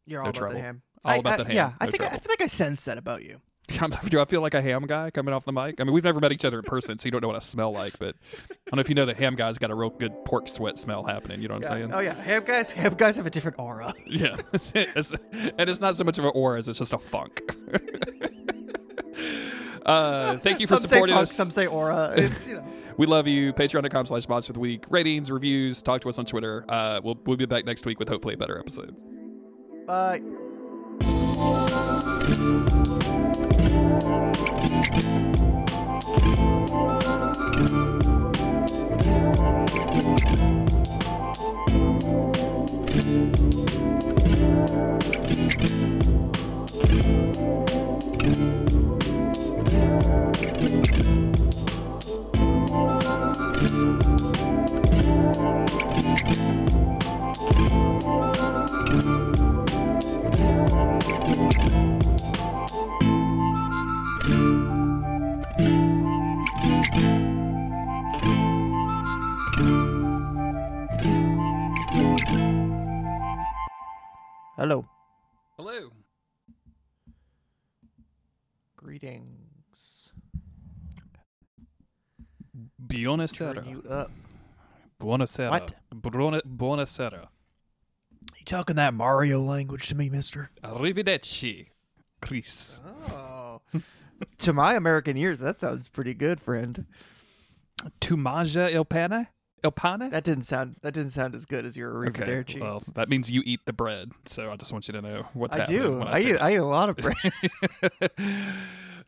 You're No all about trouble. the ham. All I- about I- the ham. Yeah, I think I, I feel like I sense that about you. do I feel like a ham guy coming off the mic? I mean, we've never met each other in person, so you don't know what I smell like. But I don't know if you know that ham guy's got a real good pork sweat smell happening. You know what I'm saying? Oh yeah, ham guys. Ham guys have a different aura. Yeah, It's- and it's not so much of an aura as it's just a funk. uh, thank you for some say supporting funk, us. some say aura. It's you know. We love you. Patreon.com slash Monster of the Week. Ratings, reviews, talk to us on Twitter. Uh, we'll, we'll be back next week with hopefully a better episode. Bye. Hello. Hello. Greetings. Buonasera. Turn you up. Buonasera. What? Buona- Buonasera. You talking that Mario language to me, Mister? Arrivederci. Chris. Oh. to my American ears, that sounds pretty good, friend. Tu mangia il pane? That didn't sound. That didn't sound as good as your Okay, arrivederci. well, that means you eat the bread. So I just want you to know what's I happening. do. when I say eat. I eat a lot of bread.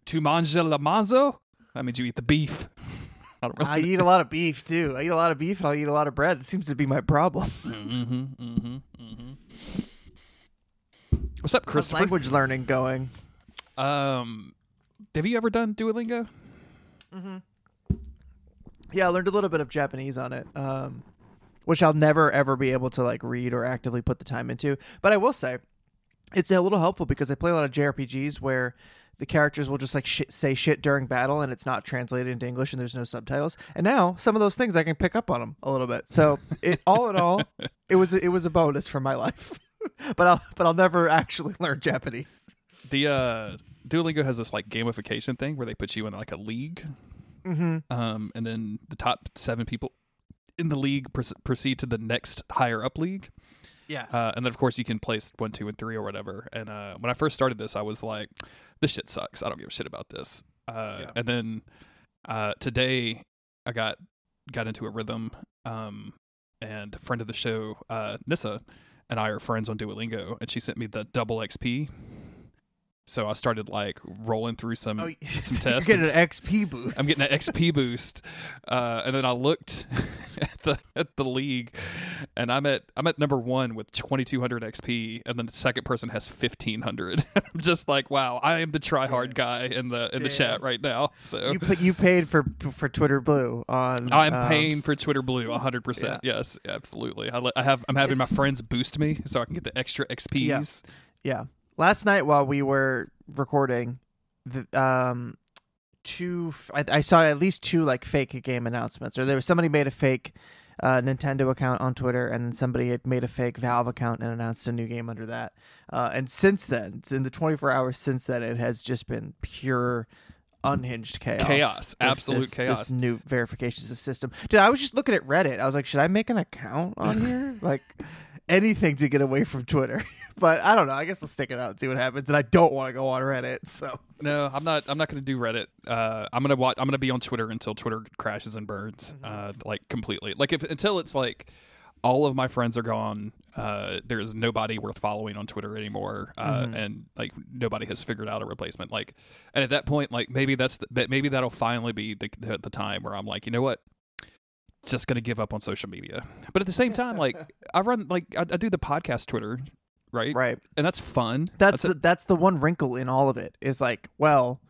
tu mangia la manzo? That means you eat the beef. I really I eat a lot of beef too. I eat a lot of beef and I eat a lot of bread. It seems to be my problem. Mm-hmm, mm-hmm, mm-hmm. What's up, How's language learning going? Um, have you ever done Duolingo? Yeah, I learned a little bit of Japanese on it, um, which I'll never ever be able to like read or actively put the time into. But I will say, it's a little helpful because I play a lot of JRPGs where the characters will just like shit, say shit during battle and it's not translated into English and there's no subtitles. And now some of those things I can pick up on them a little bit. So it all in all, it was it was a bonus for my life. but I'll but I'll never actually learn Japanese. The uh, Duolingo has this like gamification thing where they put you in like a league, Mm-hmm. um, and then the top seven people in the league pr- proceed to the next higher up league. Yeah. Uh, and then of course you can place one, two, and three or whatever. And uh, when I first started this, I was like, "This shit sucks. I don't give a shit about this." Uh, Yeah. And then uh, today, I got got into a rhythm. Um, and friend of the show, uh, Nissa, and I are friends on Duolingo, and she sent me the double XP. So I started like rolling through some Oh, some you're tests. getting an XP boost. I'm getting an XP boost, uh, and then I looked at the at the league, and I'm at I'm at number one with 2,200 XP, and then the second person has 1,500. I'm just like, wow, I am the try hard guy in the in the chat right now. So You put you paid for for Twitter Blue on. I'm um, paying for Twitter Blue 100. percent Yes, absolutely. I, I have I'm having my friends boost me so I can get the extra XPs. Yeah. Last night while we were recording, the, um, two I, I saw at least two like fake game announcements. Or there was somebody made a fake uh, Nintendo account on Twitter, and then somebody had made a fake Valve account and announced a new game under that. Uh, and since then, in the 24 hours since then, it has just been pure. Unhinged chaos, Chaos. Absolute this- chaos. This new verification system, dude. I was just looking at Reddit. I was like, should I make an account on here? like, anything to get away from Twitter. but I don't know. I guess I'll stick it out and see what happens. And I don't want to go on Reddit. So No, I'm not. I'm not going to do Reddit. Uh, I'm gonna watch. I'm gonna be on Twitter until Twitter crashes and burns, uh, like completely. Like if until it's like all of my friends are gone. Uh, there's nobody worth following on Twitter anymore, uh, and like nobody has figured out a replacement. Like, and at that point, like maybe that's the, that- maybe that'll finally be the, the the time where I'm like, you know what, just gonna give up on social media. But at the same time, like I run like I, I do the podcast Twitter, right? right. And that's fun. That's a- the that's the one wrinkle in all of it is like, well,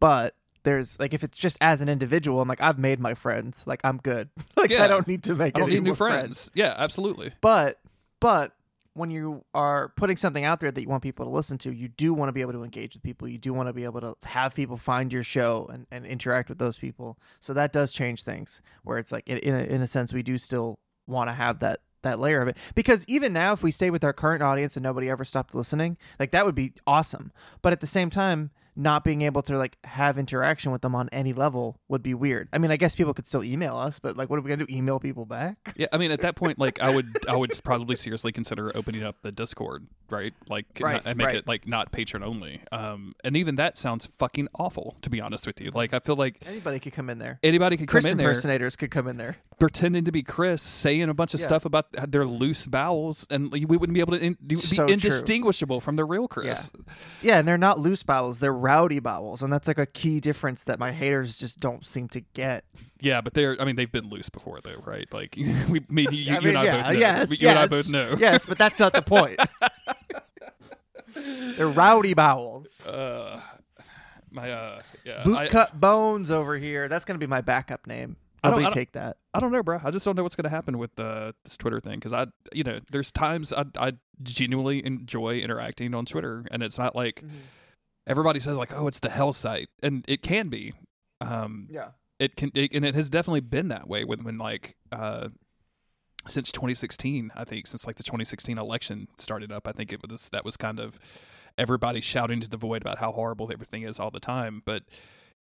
but there's like if it's just as an individual, I'm like I've made my friends. Like I'm good. like Yeah. I don't need to make I don't any need new more friends. Yeah, absolutely. But but when you are putting something out there that you want people to listen to, you do want to be able to engage with people. You do want to be able to have people find your show and, and interact with those people. So that does change things. Where it's like in in a, in a sense we do still want to have that that layer of it because even now if we stay with our current audience and nobody ever stopped listening like that would be awesome but at the same time not being able to like have interaction with them on any level would be weird. I mean i guess people could still email us but like what are we gonna do? Email people back? Yeah, I mean, at that point, like, I would, I would probably seriously consider opening up the Discord, right? Like, Right, and make right. it like not Patreon only. Um, and even that sounds fucking awful, to be honest with you. Like, I feel like anybody could come in there anybody could Chris come in there impersonators could come in there. pretending to be Chris, saying a bunch of Yeah. stuff about their loose bowels, and we wouldn't be able to in, be So true. indistinguishable from the real Chris. Yeah, and they're not loose bowels; they're rowdy bowels, and that's like a key difference that my haters just don't seem to get. Yeah, but they're, I mean, they've been loose before, though, right? Like, we, me, you, you I mean, and I yeah, both know. yes, you yes, and I both know. yes, but that's not the point. they're rowdy bowels. Uh, my, uh, yeah. Boot I- cut bones over here. That's gonna be my backup name. I don't- Nobody I don't- take that. I don't know, bro. I just don't know what's going to happen with uh, this Twitter thing because I, you know, there's times I, I genuinely enjoy interacting on Twitter, and it's not like Mm-hmm. everybody says like, oh, it's the hell site, and it can be. Um, Yeah. it can, it, and it has definitely been that way when, when like, uh, since 2016, I think, since like the 2016 election started up, I think it was that was kind of everybody shouting to the void about how horrible everything is all the time, but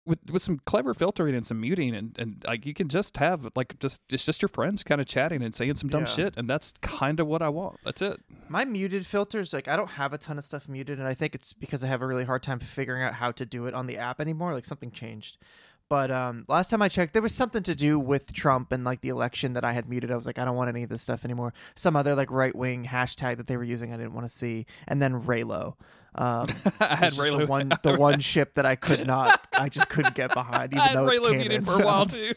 with with some clever filtering and some muting and, and like you can just have like just it's just your friends kind of chatting and saying some dumb Yeah. shit and that's kind of what I want. That's it. My muted filters, like I don't have a ton of stuff muted, and I think it's because I have a really hard time figuring out how to do it on the app anymore. Like something changed. But um, last time I checked, there was something to do with Trump and like the election that I had muted. I was like, I don't want any of this stuff anymore. Some other like right wing hashtag that they were using, I didn't want to see. And then Reylo. Um, I had just the one the one ship that I could not, I just couldn't get behind, even I had though it's Reylo canon. muted for a while too.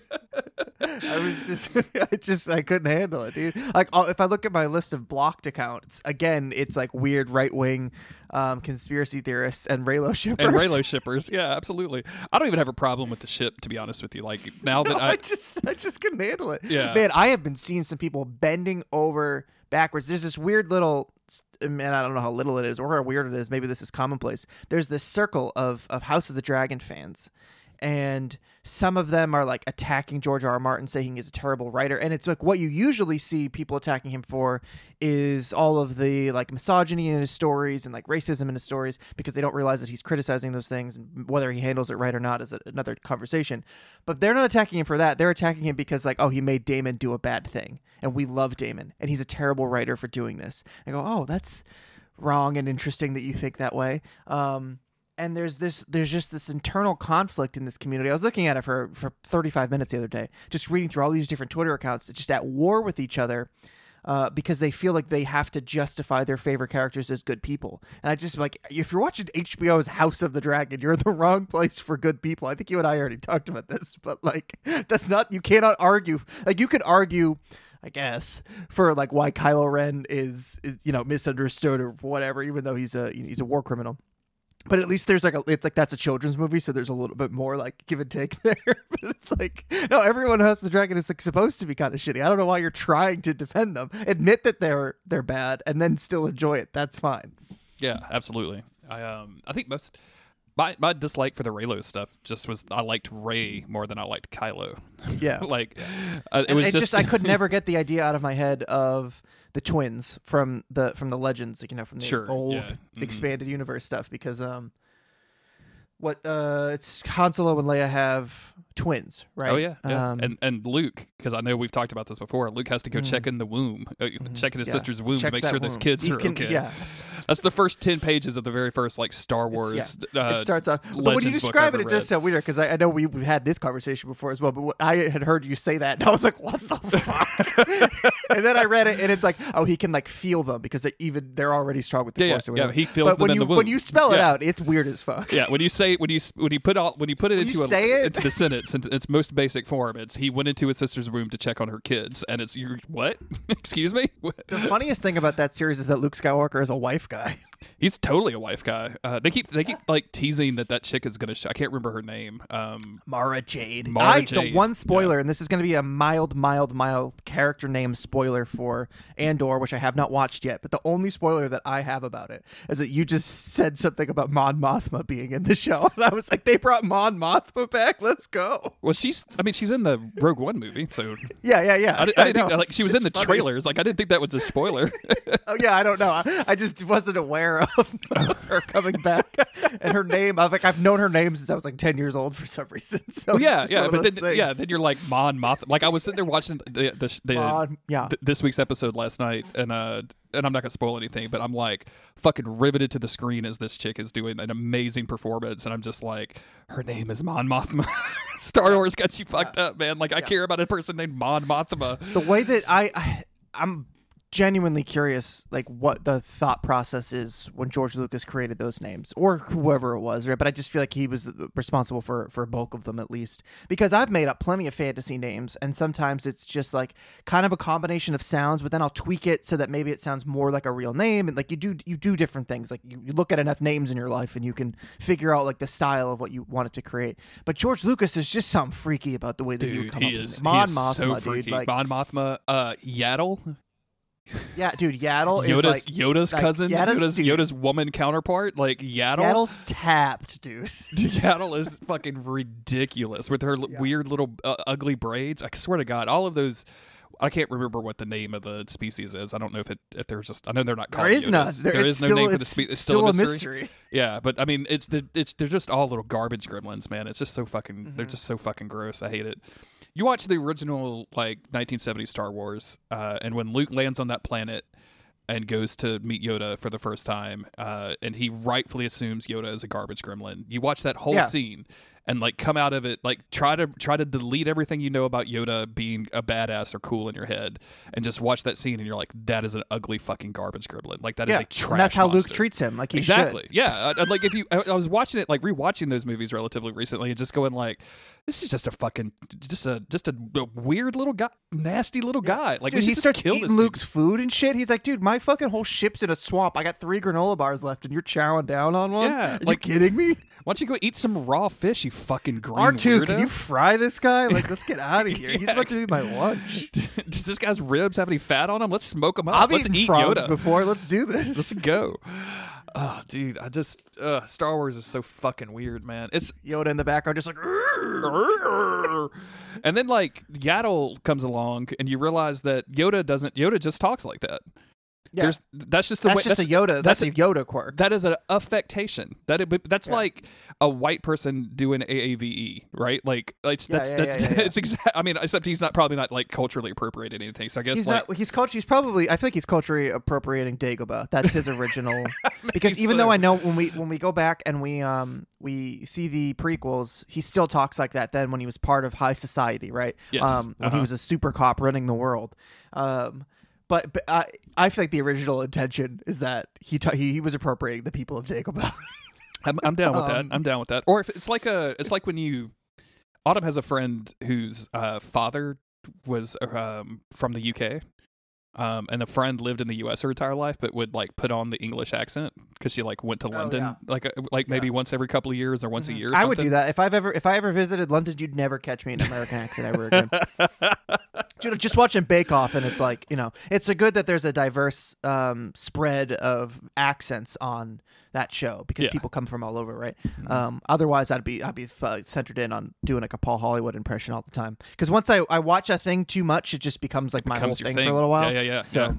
I was just, I just, I couldn't handle it, dude. Like, I'll- if I look at my list of blocked accounts, again, it's like weird right wing um, conspiracy theorists and Reylo shippers. and Reylo shippers, yeah, absolutely. I don't even have a problem with the ship, to be honest with you. Like now No, that I, I, just, I just couldn't handle it. Yeah. man, I have been seeing some people bending over backwards. There's this weird little, man, I don't know how little it is or how weird it is. Maybe this is commonplace. There's this circle of of House of the Dragon fans. And some of them are like attacking George R. R. Martin, saying he's a terrible writer. And it's like what you usually see people attacking him for is all of the like misogyny in his stories and like racism in his stories because they don't realize that he's criticizing those things and whether he handles it right or not is a- another conversation. But they're not attacking him for that. They're attacking him because like, oh, he made Daemon do a bad thing. And we love Daemon. And he's a terrible writer for doing this. I go, oh, that's wrong and interesting that you think that way. Um, and there's this there's just this internal conflict in this community. I was looking at it for for 35 minutes the other day, just reading through all these different Twitter accounts, just at war with each other. Uh, because they feel like they have to justify their favorite characters as good people, and I just like if you're watching HBO's House of the Dragon, you're in the wrong place for good people. I think you and I already talked about this, but like that's not you cannot argue. Like you could argue I guess, for like why Kylo Ren is, is you know misunderstood or whatever, even though he's a he's a war criminal. But at least there's like a it's like that's a children's movie, so there's a little bit more like give and take there. but it's like no, everyone who has the dragon is like supposed to be kind of shitty. I don't know why you're trying to defend them. Admit that they're they're bad and then still enjoy it. That's fine. Yeah, absolutely. I um I think most my my dislike for the Reylo stuff just was I liked Rey more than I liked Kylo. Yeah. like uh, it And was it just, just I could never get the idea out of my head of the twins from the from the legends, you know, from the Sure, old yeah. Mhm. expanded universe stuff because um what uh it's Han Solo and Leia have twins, right? Oh yeah, yeah. Um, and and Luke, because I know we've talked about this before. Luke has to go check in the womb, uh, check in his yeah. sister's womb to make sure those kids He are can- okay. Yeah, That's the first ten pages of the very first like Star Wars. uh, it starts off. But when you describe it, it does sound weird because I, I know we, we've had this conversation before as well. But what, I had heard you say that, and I was like, "What the fuck?" and then I read it, and it's like, "Oh, he can like feel them because they're even they're already strong with the Yeah, yeah, force." or yeah, he feels But them when in you the when you spell it out, it's weird as fuck. Yeah, when you say when you when you put all when you put it When into a, say it? into the sentence into its most basic form, it's he went into his sister's room to check on her kids, and it's you what? Excuse me? The funniest thing about that series is that Luke Skywalker is a wife guy. He's totally a wife guy. Uh, they keep they keep like teasing that that chick is gonna. Sh- I can't remember her name. Um, Mara Jade. Mara I, Jade, The one spoiler, and this is going to be a mild, mild, mild character name spoiler for Andor, which I have not watched yet. But the only spoiler that I have about it is that you just said something about Mon Mothma being in the show, and I was like, they brought Mon Mothma back. Let's go. well, she's. I mean, she's in the Rogue One movie, so Yeah, yeah, yeah. I, didn't- I didn't think that, like she was in the funny. trailers. Like I didn't think that was a spoiler. Oh yeah, I don't know. I, I just wasn't aware of her coming back and her name. I've like I've known her name since I was like ten years old for some reason. So Well, yeah, yeah, but then yeah, then you're like Mon Mothma. Like I was sitting there watching the the, the Mon- yeah. th- this week's episode last night, and uh, and I'm not gonna spoil anything, but I'm like fucking riveted to the screen as this chick is doing an amazing performance, and I'm just like, her name is Mon Mothma. Star Wars got you fucked up, man. Like I care about a person named Mon Mothma. the way that I, I I'm genuinely curious like what the thought process is when George Lucas created those names or whoever it was right? But I just feel like he was responsible for for a bulk of them at least. Because I've made up plenty of fantasy names and sometimes it's just like kind of a combination of sounds but then I'll tweak it so that maybe it sounds more like a real name and like you do you do different things. Like you, you look at enough names in your life and you can figure out like the style of what you want it to create. But George Lucas is just something freaky about the way that he would come he up is, with Mon he is Mothma so dude freaky. like Mon Mothma, uh, Yaddle, yeah, dude, Yaddle is Yoda's like Yoda's like, cousin, Yaddle's- Yoda's. Yoda's woman counterpart, like Yaddle. Yaddle's tapped, dude. Yaddle is fucking ridiculous with her l- weird little uh, ugly braids. I swear to God, all of those. I can't remember what the name of the species is. I don't know if it if there's just. I know they're not called. There is none. Yodas. There, there it's no still, name for the species. It's still, still, a mystery. mystery. Yeah, but I mean, it's the it's they're just all little garbage gremlins, man. It's just so fucking. Mm-hmm. They're just so fucking gross. I hate it. You watch the original like 1970s Star Wars, uh, and when Luke lands on that planet and goes to meet Yoda for the first time, uh, and he rightfully assumes Yoda is a garbage gremlin. You watch that whole Yeah. scene and like come out of it like try to try to delete everything you know about Yoda being a badass or cool in your head and just watch that scene and you're like that is an ugly fucking garbage gremlin like that is Yeah, a trash and that's how Luke treats him. Like he exactly should. yeah I, I- like if you I, I was watching it like rewatching those movies relatively recently and just going like this is just a fucking just a just a, a weird little guy nasty little guy like Dude, he starts eating dude. Luke's food and shit. He's like, dude, my fucking whole ship's in a swamp. I got three granola bars left, and you're chowing down on one. Yeah, Are like- you kidding me? Why don't you go eat some raw fish you fucking green R two, weirdo? can you fry this guy? Like, let's get out of here. He's about to be my lunch. Does this guy's ribs have any fat on them? Let's smoke them up. I've Let's eaten eat frogs Yoda. before. Let's do this. Let's go. Oh, dude, I just uh, Star Wars is so fucking weird, man. It's Yoda in the background, just like. and then like Yaddle comes along, and you realize that Yoda doesn't. Yoda just talks like that. Yeah. There's that's just the That's way. just a Yoda. That's, a Yoda quirk. That is an affectation. That it, that's Yeah. like a white person doing AAVE, right? Like it's Yeah, that's yeah, that's it's exact. I mean, except he's not probably not like culturally appropriating anything. So I guess He's like not. He's culture. He's probably. I feel like he's culturally appropriating Dagobah. That's his original. because even so. though I know when we when we go back and we um we see the prequels, he still talks like that. Then when he was part of high society, right? Yes, Um, when he uh-huh. was a super cop running the world. Um, but but I I feel like the original intention is that he ta- he, he was appropriating the people of Dagobah. I'm, I'm down with Um, that. I'm down with that. Or if it's like a, it's like when you, Autumn has a friend whose uh, father was um, from the UK, um, and a friend lived in the US her entire life, but would like put on the English accent because she like went to London, yeah. like uh, like maybe once every couple of years or once a year. Or I would do that if I've ever if I ever visited London. You'd never catch me in an American accent ever again. Dude, just watching Bake Off, and it's like you know, it's a good that there's a diverse um, spread of accents on that show because Yeah. Mm-hmm. people come from all over, right? Um, otherwise, I'd be I'd be uh, centered in on doing like a Paul Hollywood impression all the time. Because once I, I watch a thing too much, it just becomes like my whole becomes thing, thing. for a little while. Yeah, yeah, yeah. So,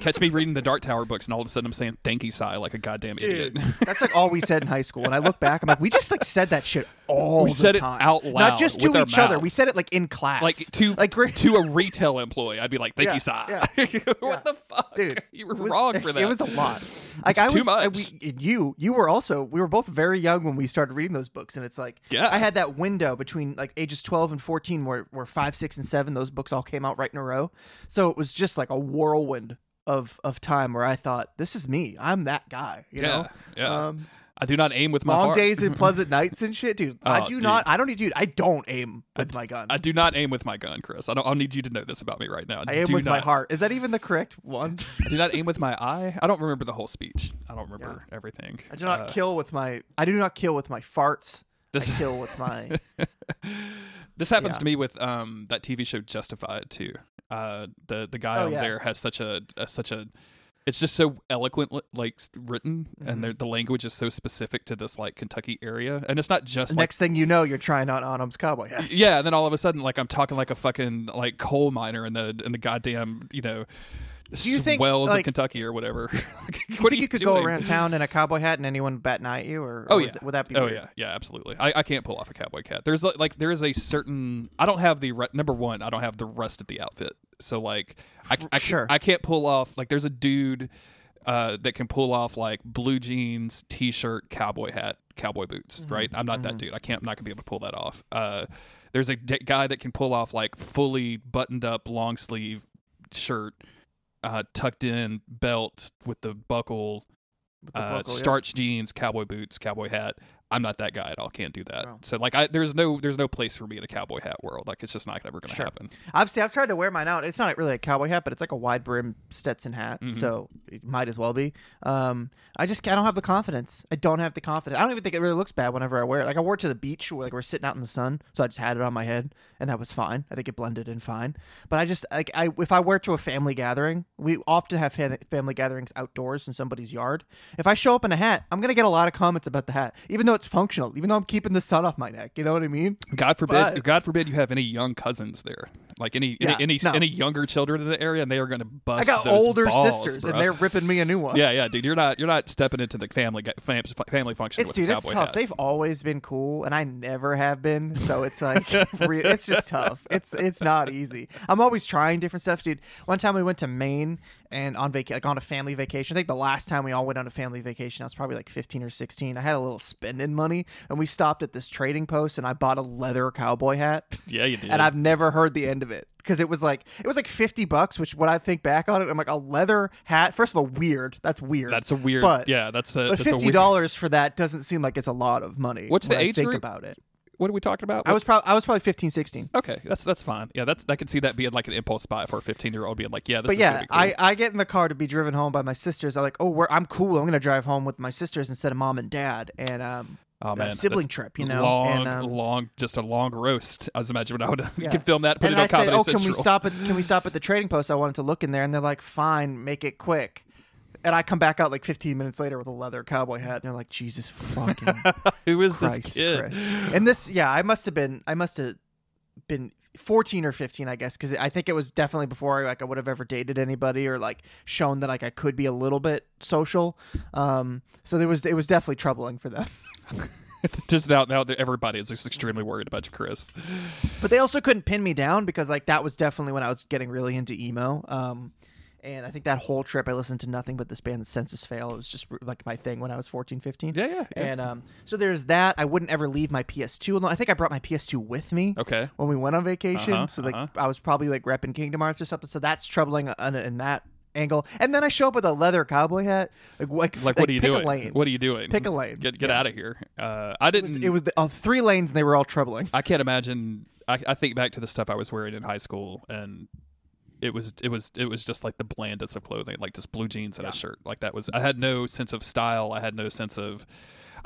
Catch me reading the Dark Tower books, and all of a sudden I'm saying "thankee sai" like a goddamn idiot. that's like all we said in high school. And I look back, I'm like, we just like said that shit all We the said it out loud, not just to each other. We said it like in class, like to like to a retail employee, I'd be like, "Thank Yeah, you, sai." yeah, what the fuck, dude You were was- wrong for that. it was a lot like i too was much. we, you you were also we were both very young when we started reading those books and it's like Yeah. i had that window between like ages 12 and 14 where where 5 6 and 7 those books all came out right in a row so it was just like a whirlwind of of time where i thought this is me i'm that guy you yeah, know yeah. um I do not aim with my long heart. days and pleasant nights and shit dude i Oh, do dude. not i don't need dude i don't aim with d- my gun I do not aim with my gun, Chris. I don't. I need you to know this about me right now. I aim do with my heart is that even the correct one I do not aim with my eye. I don't remember the whole speech. I don't remember everything. i do not Uh, kill with my i do not kill with my farts This- i kill with my This happens Yeah. to me with um that TV show Justified too. Uh, the the guy Oh, on yeah. there has such a, a such a it's just so eloquent like written Mm-hmm. and the the language is so specific to this like Kentucky area and it's not just like Next thing you know, you're trying on Autumn's cowboy hats. yeah and then all of a sudden like I'm talking like a fucking like coal miner in the in the goddamn you know you think, swells of like- Kentucky or whatever. You what think you you could doing? go around town in a cowboy hat and anyone bat an eye at you, or Oh yeah, it- would that be? Oh weird? yeah, yeah, absolutely. I, I can't pull off a cowboy cat. There's like, like there is a certain. I don't have the re- number one. I don't have the rest of the outfit. So like I, I Sure. I can't pull off like there's a dude uh, that can pull off like blue jeans, t-shirt, cowboy hat, cowboy boots. Mm-hmm. Right. I'm not that dude. I can't. I'm not gonna be able to pull that off. Uh, there's a d- guy that can pull off like fully buttoned up long sleeve shirt, uh, tucked in belt with the buckle With the uh, buckle, yeah. starch jeans, cowboy boots, cowboy hat. I'm not that guy at all. Can't do that. Oh. So like, I there's no there's no place for me in a cowboy hat world. Like, it's just not ever going to Sure. happen. I've see, I've tried to wear mine out. It's not really a cowboy hat, but it's like a wide brim Stetson hat, Mm-hmm. so it might as well be. Um, I just I don't have the confidence. I don't have the confidence. I don't even think it really looks bad whenever I wear it. Like I wore it to the beach, where, like we're sitting out in the sun, so I just had it on my head, and that was fine. I think it blended in fine. But I just like I if I wear it to a family gathering, we often have family gatherings outdoors in somebody's yard. If I show up in a hat, I'm gonna get a lot of comments about the hat, even though it's functional, even though I'm keeping the sun off my neck. You know what I mean? God forbid, But- God forbid you have any young cousins there, like any Yeah, any any, no. any younger children in the area, and they are going to bust. I got older balls, sisters, bro. and they're ripping me a new one. yeah, yeah, dude. You're not you're not stepping into the family family function It's with dude, it's tough. hat. They've always been cool, and I never have been. So it's like, it's just tough. It's it's not easy. I'm always trying different stuff, dude. One time we went to Maine and on vac like on a family vacation. I think the last time we all went on a family vacation, I was probably like 15 or 16. I had a little spending money, and we stopped at this trading post, and I bought a leather cowboy hat. yeah, you did. And I've never heard the end of it because it was like it was like 50 bucks. Which when I think back on it, I'm like a leather hat. First of all, weird. That's weird. that's a weird. but- yeah, that's a But that's fifty dollars for that doesn't seem like it's a lot of money. What's the when I age think group? about it? What are we talking about? I was probably I was probably 15, 16. Okay, that's that's fine. Yeah, that's I could see that being like an impulse buy for a 15 year old being like, yeah, this But yeah, cool. I, I get in the car to be driven home by my sisters. I'm like, oh, we're, I'm cool. I'm gonna drive home with my sisters instead of mom and dad, and um, oh man, sibling trip, you know. long, and, um, long, just a long roast. I was imagining I would Yeah. could film that, put and it on I said, Comedy oh, can we stop at can we stop at the trading post? I wanted to look in there, and they're like, fine, make it quick. And I come back out like 15 minutes later with a leather cowboy hat, and they're like, Jesus fucking Who is Christ, this kid? Chris. And this, yeah, I must have been, I must have been 14 or 15 i guess because i think it was definitely before like i would have ever dated anybody or like shown that like i could be a little bit social. Um so there was it was definitely troubling for them. Just now, now that everybody is just extremely worried about you, Chris. but they also couldn't pin me down because like that was definitely when i was getting really into emo. Um and i think that whole trip i listened to nothing but this band the Senses Fail it was just like my thing when i was 14 15 Yeah, yeah. yeah. and um so there's that i wouldn't ever leave my ps2 alone i think i brought my ps2 with me okay. when we went on vacation. Uh-huh, so like uh-huh. I was probably like repping Kingdom Hearts or something. So that's troubling in, in that angle. And then I show up with a leather cowboy hat. Like like, Like, what are you pick doing? A lane. What are you doing? Pick a lane. Get get Yeah. out of here. Uh, I It was, didn't. it was the, uh, three lanes and they were all troubling. I can't imagine. I, I think back to the stuff I was wearing in high school, and it was it was it was just like the blandest of clothing, like just blue jeans and a shirt. Like that was. I had no sense of style. I had no sense of.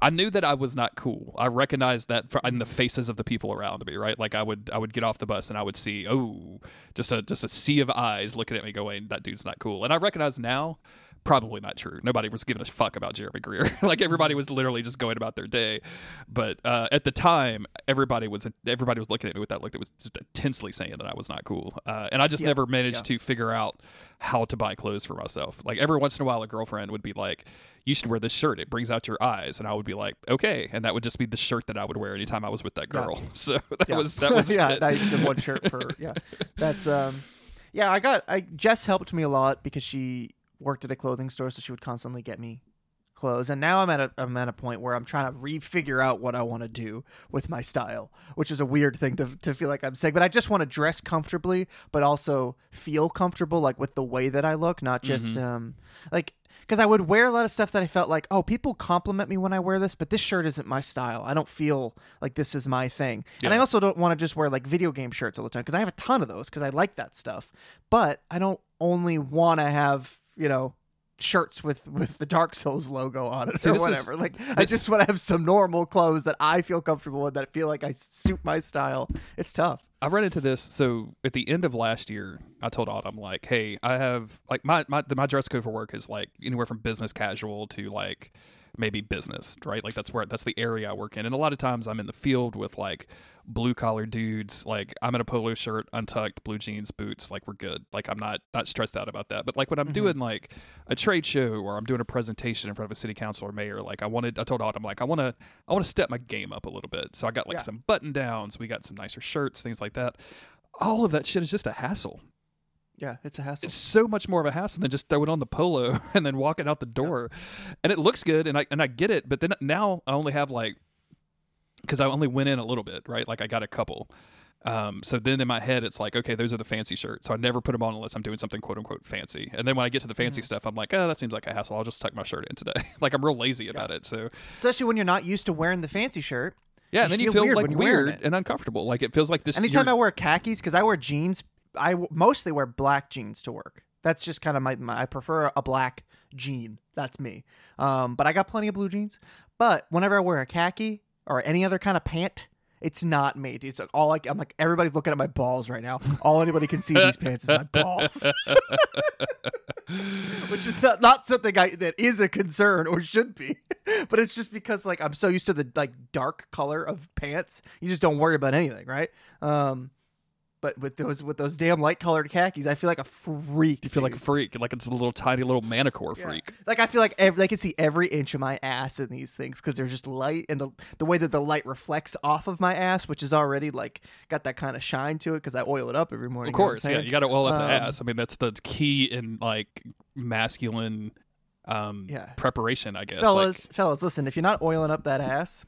I knew that I was not cool. I recognized that in the mm-hmm. faces of the people around me. Right, like I would I would get off the bus and I would see oh just a just a sea of eyes looking at me, going that dude's not cool. And I recognize now. Probably not true. Nobody was giving a fuck about Jeremy Greer. like everybody was literally just going about their day. But uh, at the time, everybody was everybody was looking at me with that look that was just intensely saying that I was not cool. Uh, and I just never managed to figure out how to buy clothes for myself. Like every once in a while, a girlfriend would be like, "You should wear this shirt. It brings out your eyes." And I would be like, "Okay." And that would just be the shirt that I would wear anytime I was with that girl. So that was that was yeah. it. I used one shirt for yeah. That's um yeah. I got I Jess helped me a lot because she worked at a clothing store, so she would constantly get me clothes. And now I'm at a I'm at a point where I'm trying to refigure out what I want to do with my style, which is a weird thing to to feel like I'm saying. But I just want to dress comfortably, but also feel comfortable, like with the way that I look, not just um like. Because I would wear a lot of stuff that I felt like, oh, people compliment me when I wear this, but this shirt isn't my style. I don't feel like this is my thing. And I also don't want to just wear like video game shirts all the time because I have a ton of those because I like that stuff. But I don't only want to have, you know, shirts with with the Dark Souls logo on it See, or this is- whatever. like I just want to have some normal clothes that I feel comfortable with that feel like I suit my style. It's tough. I've run into this. So at the end of last year, I told Autumn like, "Hey, I have like my my my dress code for work is like anywhere from business casual to like maybe business, right? Like that's where that's the area I work in. And a lot of times I'm in the field with like blue collar dudes. Like I'm in a polo shirt, untucked, blue jeans, boots. Like we're good. Like I'm not not stressed out about that. But like when I'm mm-hmm. doing like a trade show or I'm doing a presentation in front of a city council or mayor, like I wanted, I told Autumn like I want to I want to step my game up a little bit. So I got like Yeah. some button downs. We got some nicer shirts, things like that. All of that shit is just a hassle. Yeah, it's a hassle. It's so much more of a hassle than just throwing on the polo and then walking out the door. And it looks good, and I and I get it. But then now I only have like because I only went in a little bit, right? Like I got a couple. Um, so then in my head, it's like, okay, those are the fancy shirts. So I never put them on unless I'm doing something quote unquote fancy. And then when I get to the fancy stuff, I'm like, oh, that seems like a hassle. I'll just tuck my shirt in today. like I'm real lazy about it. So Especially when you're not used to wearing the fancy shirt. yeah, and then you feel weird like when you're wearing weird and uncomfortable. Like it feels like this. Anytime I wear khakis, because I wear jeans, I mostly wear black jeans to work. That's just kind of my, my. I prefer a black jean. That's me. Um, but I got plenty of blue jeans. But whenever I wear a khaki or any other kind of pant, it's not me. It's like all like I'm like everybody's looking at my balls right now. All anybody can see these pants is my balls, which is not, not something I that is a concern or should be. But it's just because like I'm so used to the like dark color of pants, you just don't worry about anything, right? Um, but with those with those damn light colored khakis, I feel like a freak. you feel like a freak, like it's a little tiny little manticore Yeah. freak. Like I feel like ev- they can see every inch of my ass in these things because they're just light, and the the way that the light reflects off of my ass, which is already like got that kind of shine to it because I oil it up every morning. Of you know course, yeah, you got to oil up the Um, ass. I mean, that's the key in like masculine um Yeah. preparation, I guess. fellas, like, fellas, listen. If you're not oiling up that ass,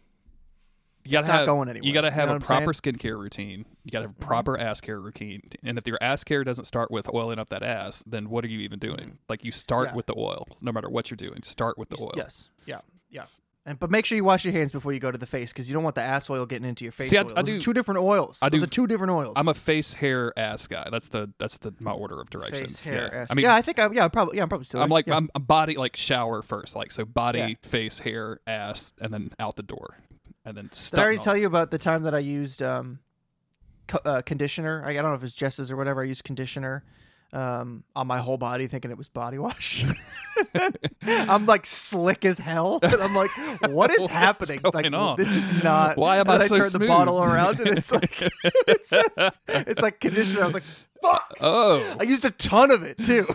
you gotta it's not have, going You got to you have know a proper skincare routine. You got to have a proper ass care routine. And if your ass care doesn't start with oiling up that ass, then what are you even doing? Like you start Mm-hmm. Yeah. with the oil, no matter what you're doing. Start with the oil. yes, yeah, yeah. And but make sure you wash your hands before you go to the face because you don't want the ass oil getting into your face. See, I- oil. I do- two different oils. I Those do- are two different oils. I'm a face, hair, ass guy. That's the that's the my order of directions. face, hair, yeah. ass. I mean, yeah, I think I'm. Yeah, I'm probably. Yeah, I'm probably still. I'm like yeah. I'm, I'm body like shower first, like so body, Yeah. face, hair, ass, and then out the door, and then. Did I already tell you about the time that I used um, co- uh, conditioner? I, I don't know if it's Jess's or whatever. I used conditioner um, on my whole body, thinking it was body wash. I'm like slick as hell, and I'm like, "What is happening? like, on? this is not." Why am and I so I turn the smooth? bottle around, and it's like, it's, just- it's like conditioner. I was like, "Fuck!" Oh, I used a ton of it too.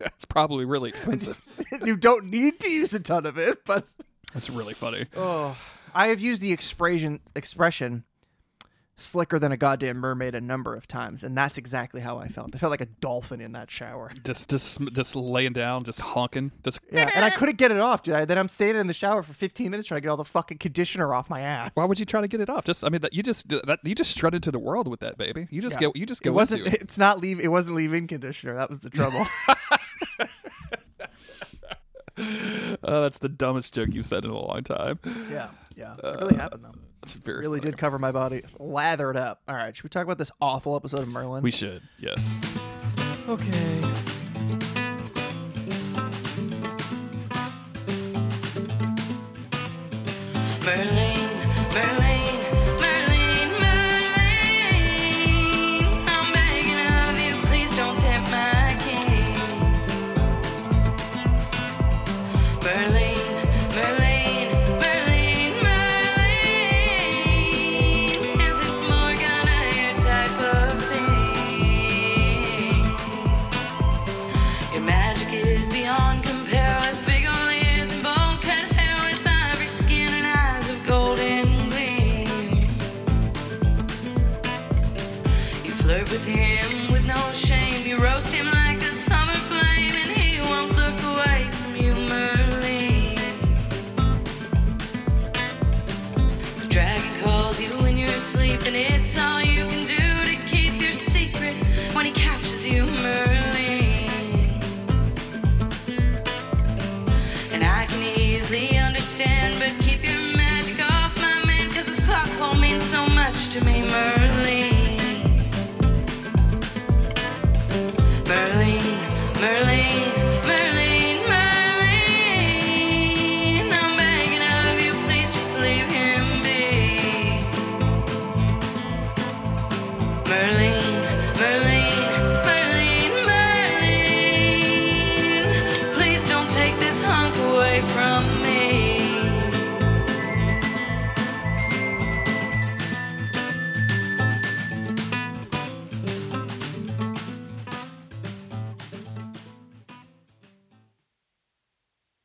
it's probably really expensive. you don't need to use a ton of it, but That's really funny. oh, I have used the expression expression slicker than a goddamn mermaid a number of times, and that's exactly how I felt. I felt like a dolphin in that shower. Just, just, just laying down, just honking. Just Yeah, and I couldn't get it off, dude. I, then I'm standing in the shower for 15 minutes trying to get all the fucking conditioner off my ass. Why would you try to get it off? Just, I mean, that you just that you just strutted to the world with that baby. You just Yeah. go, you just it wasn't. into it. It's not leave. It wasn't leave-in conditioner. That was the trouble. Oh, that's the dumbest joke you've said in a long time. yeah, yeah. It uh, really happened though. It's very Really funny. did cover my body, lathered up. All right, should we talk about this awful episode of Merlin? We should, yes. Okay.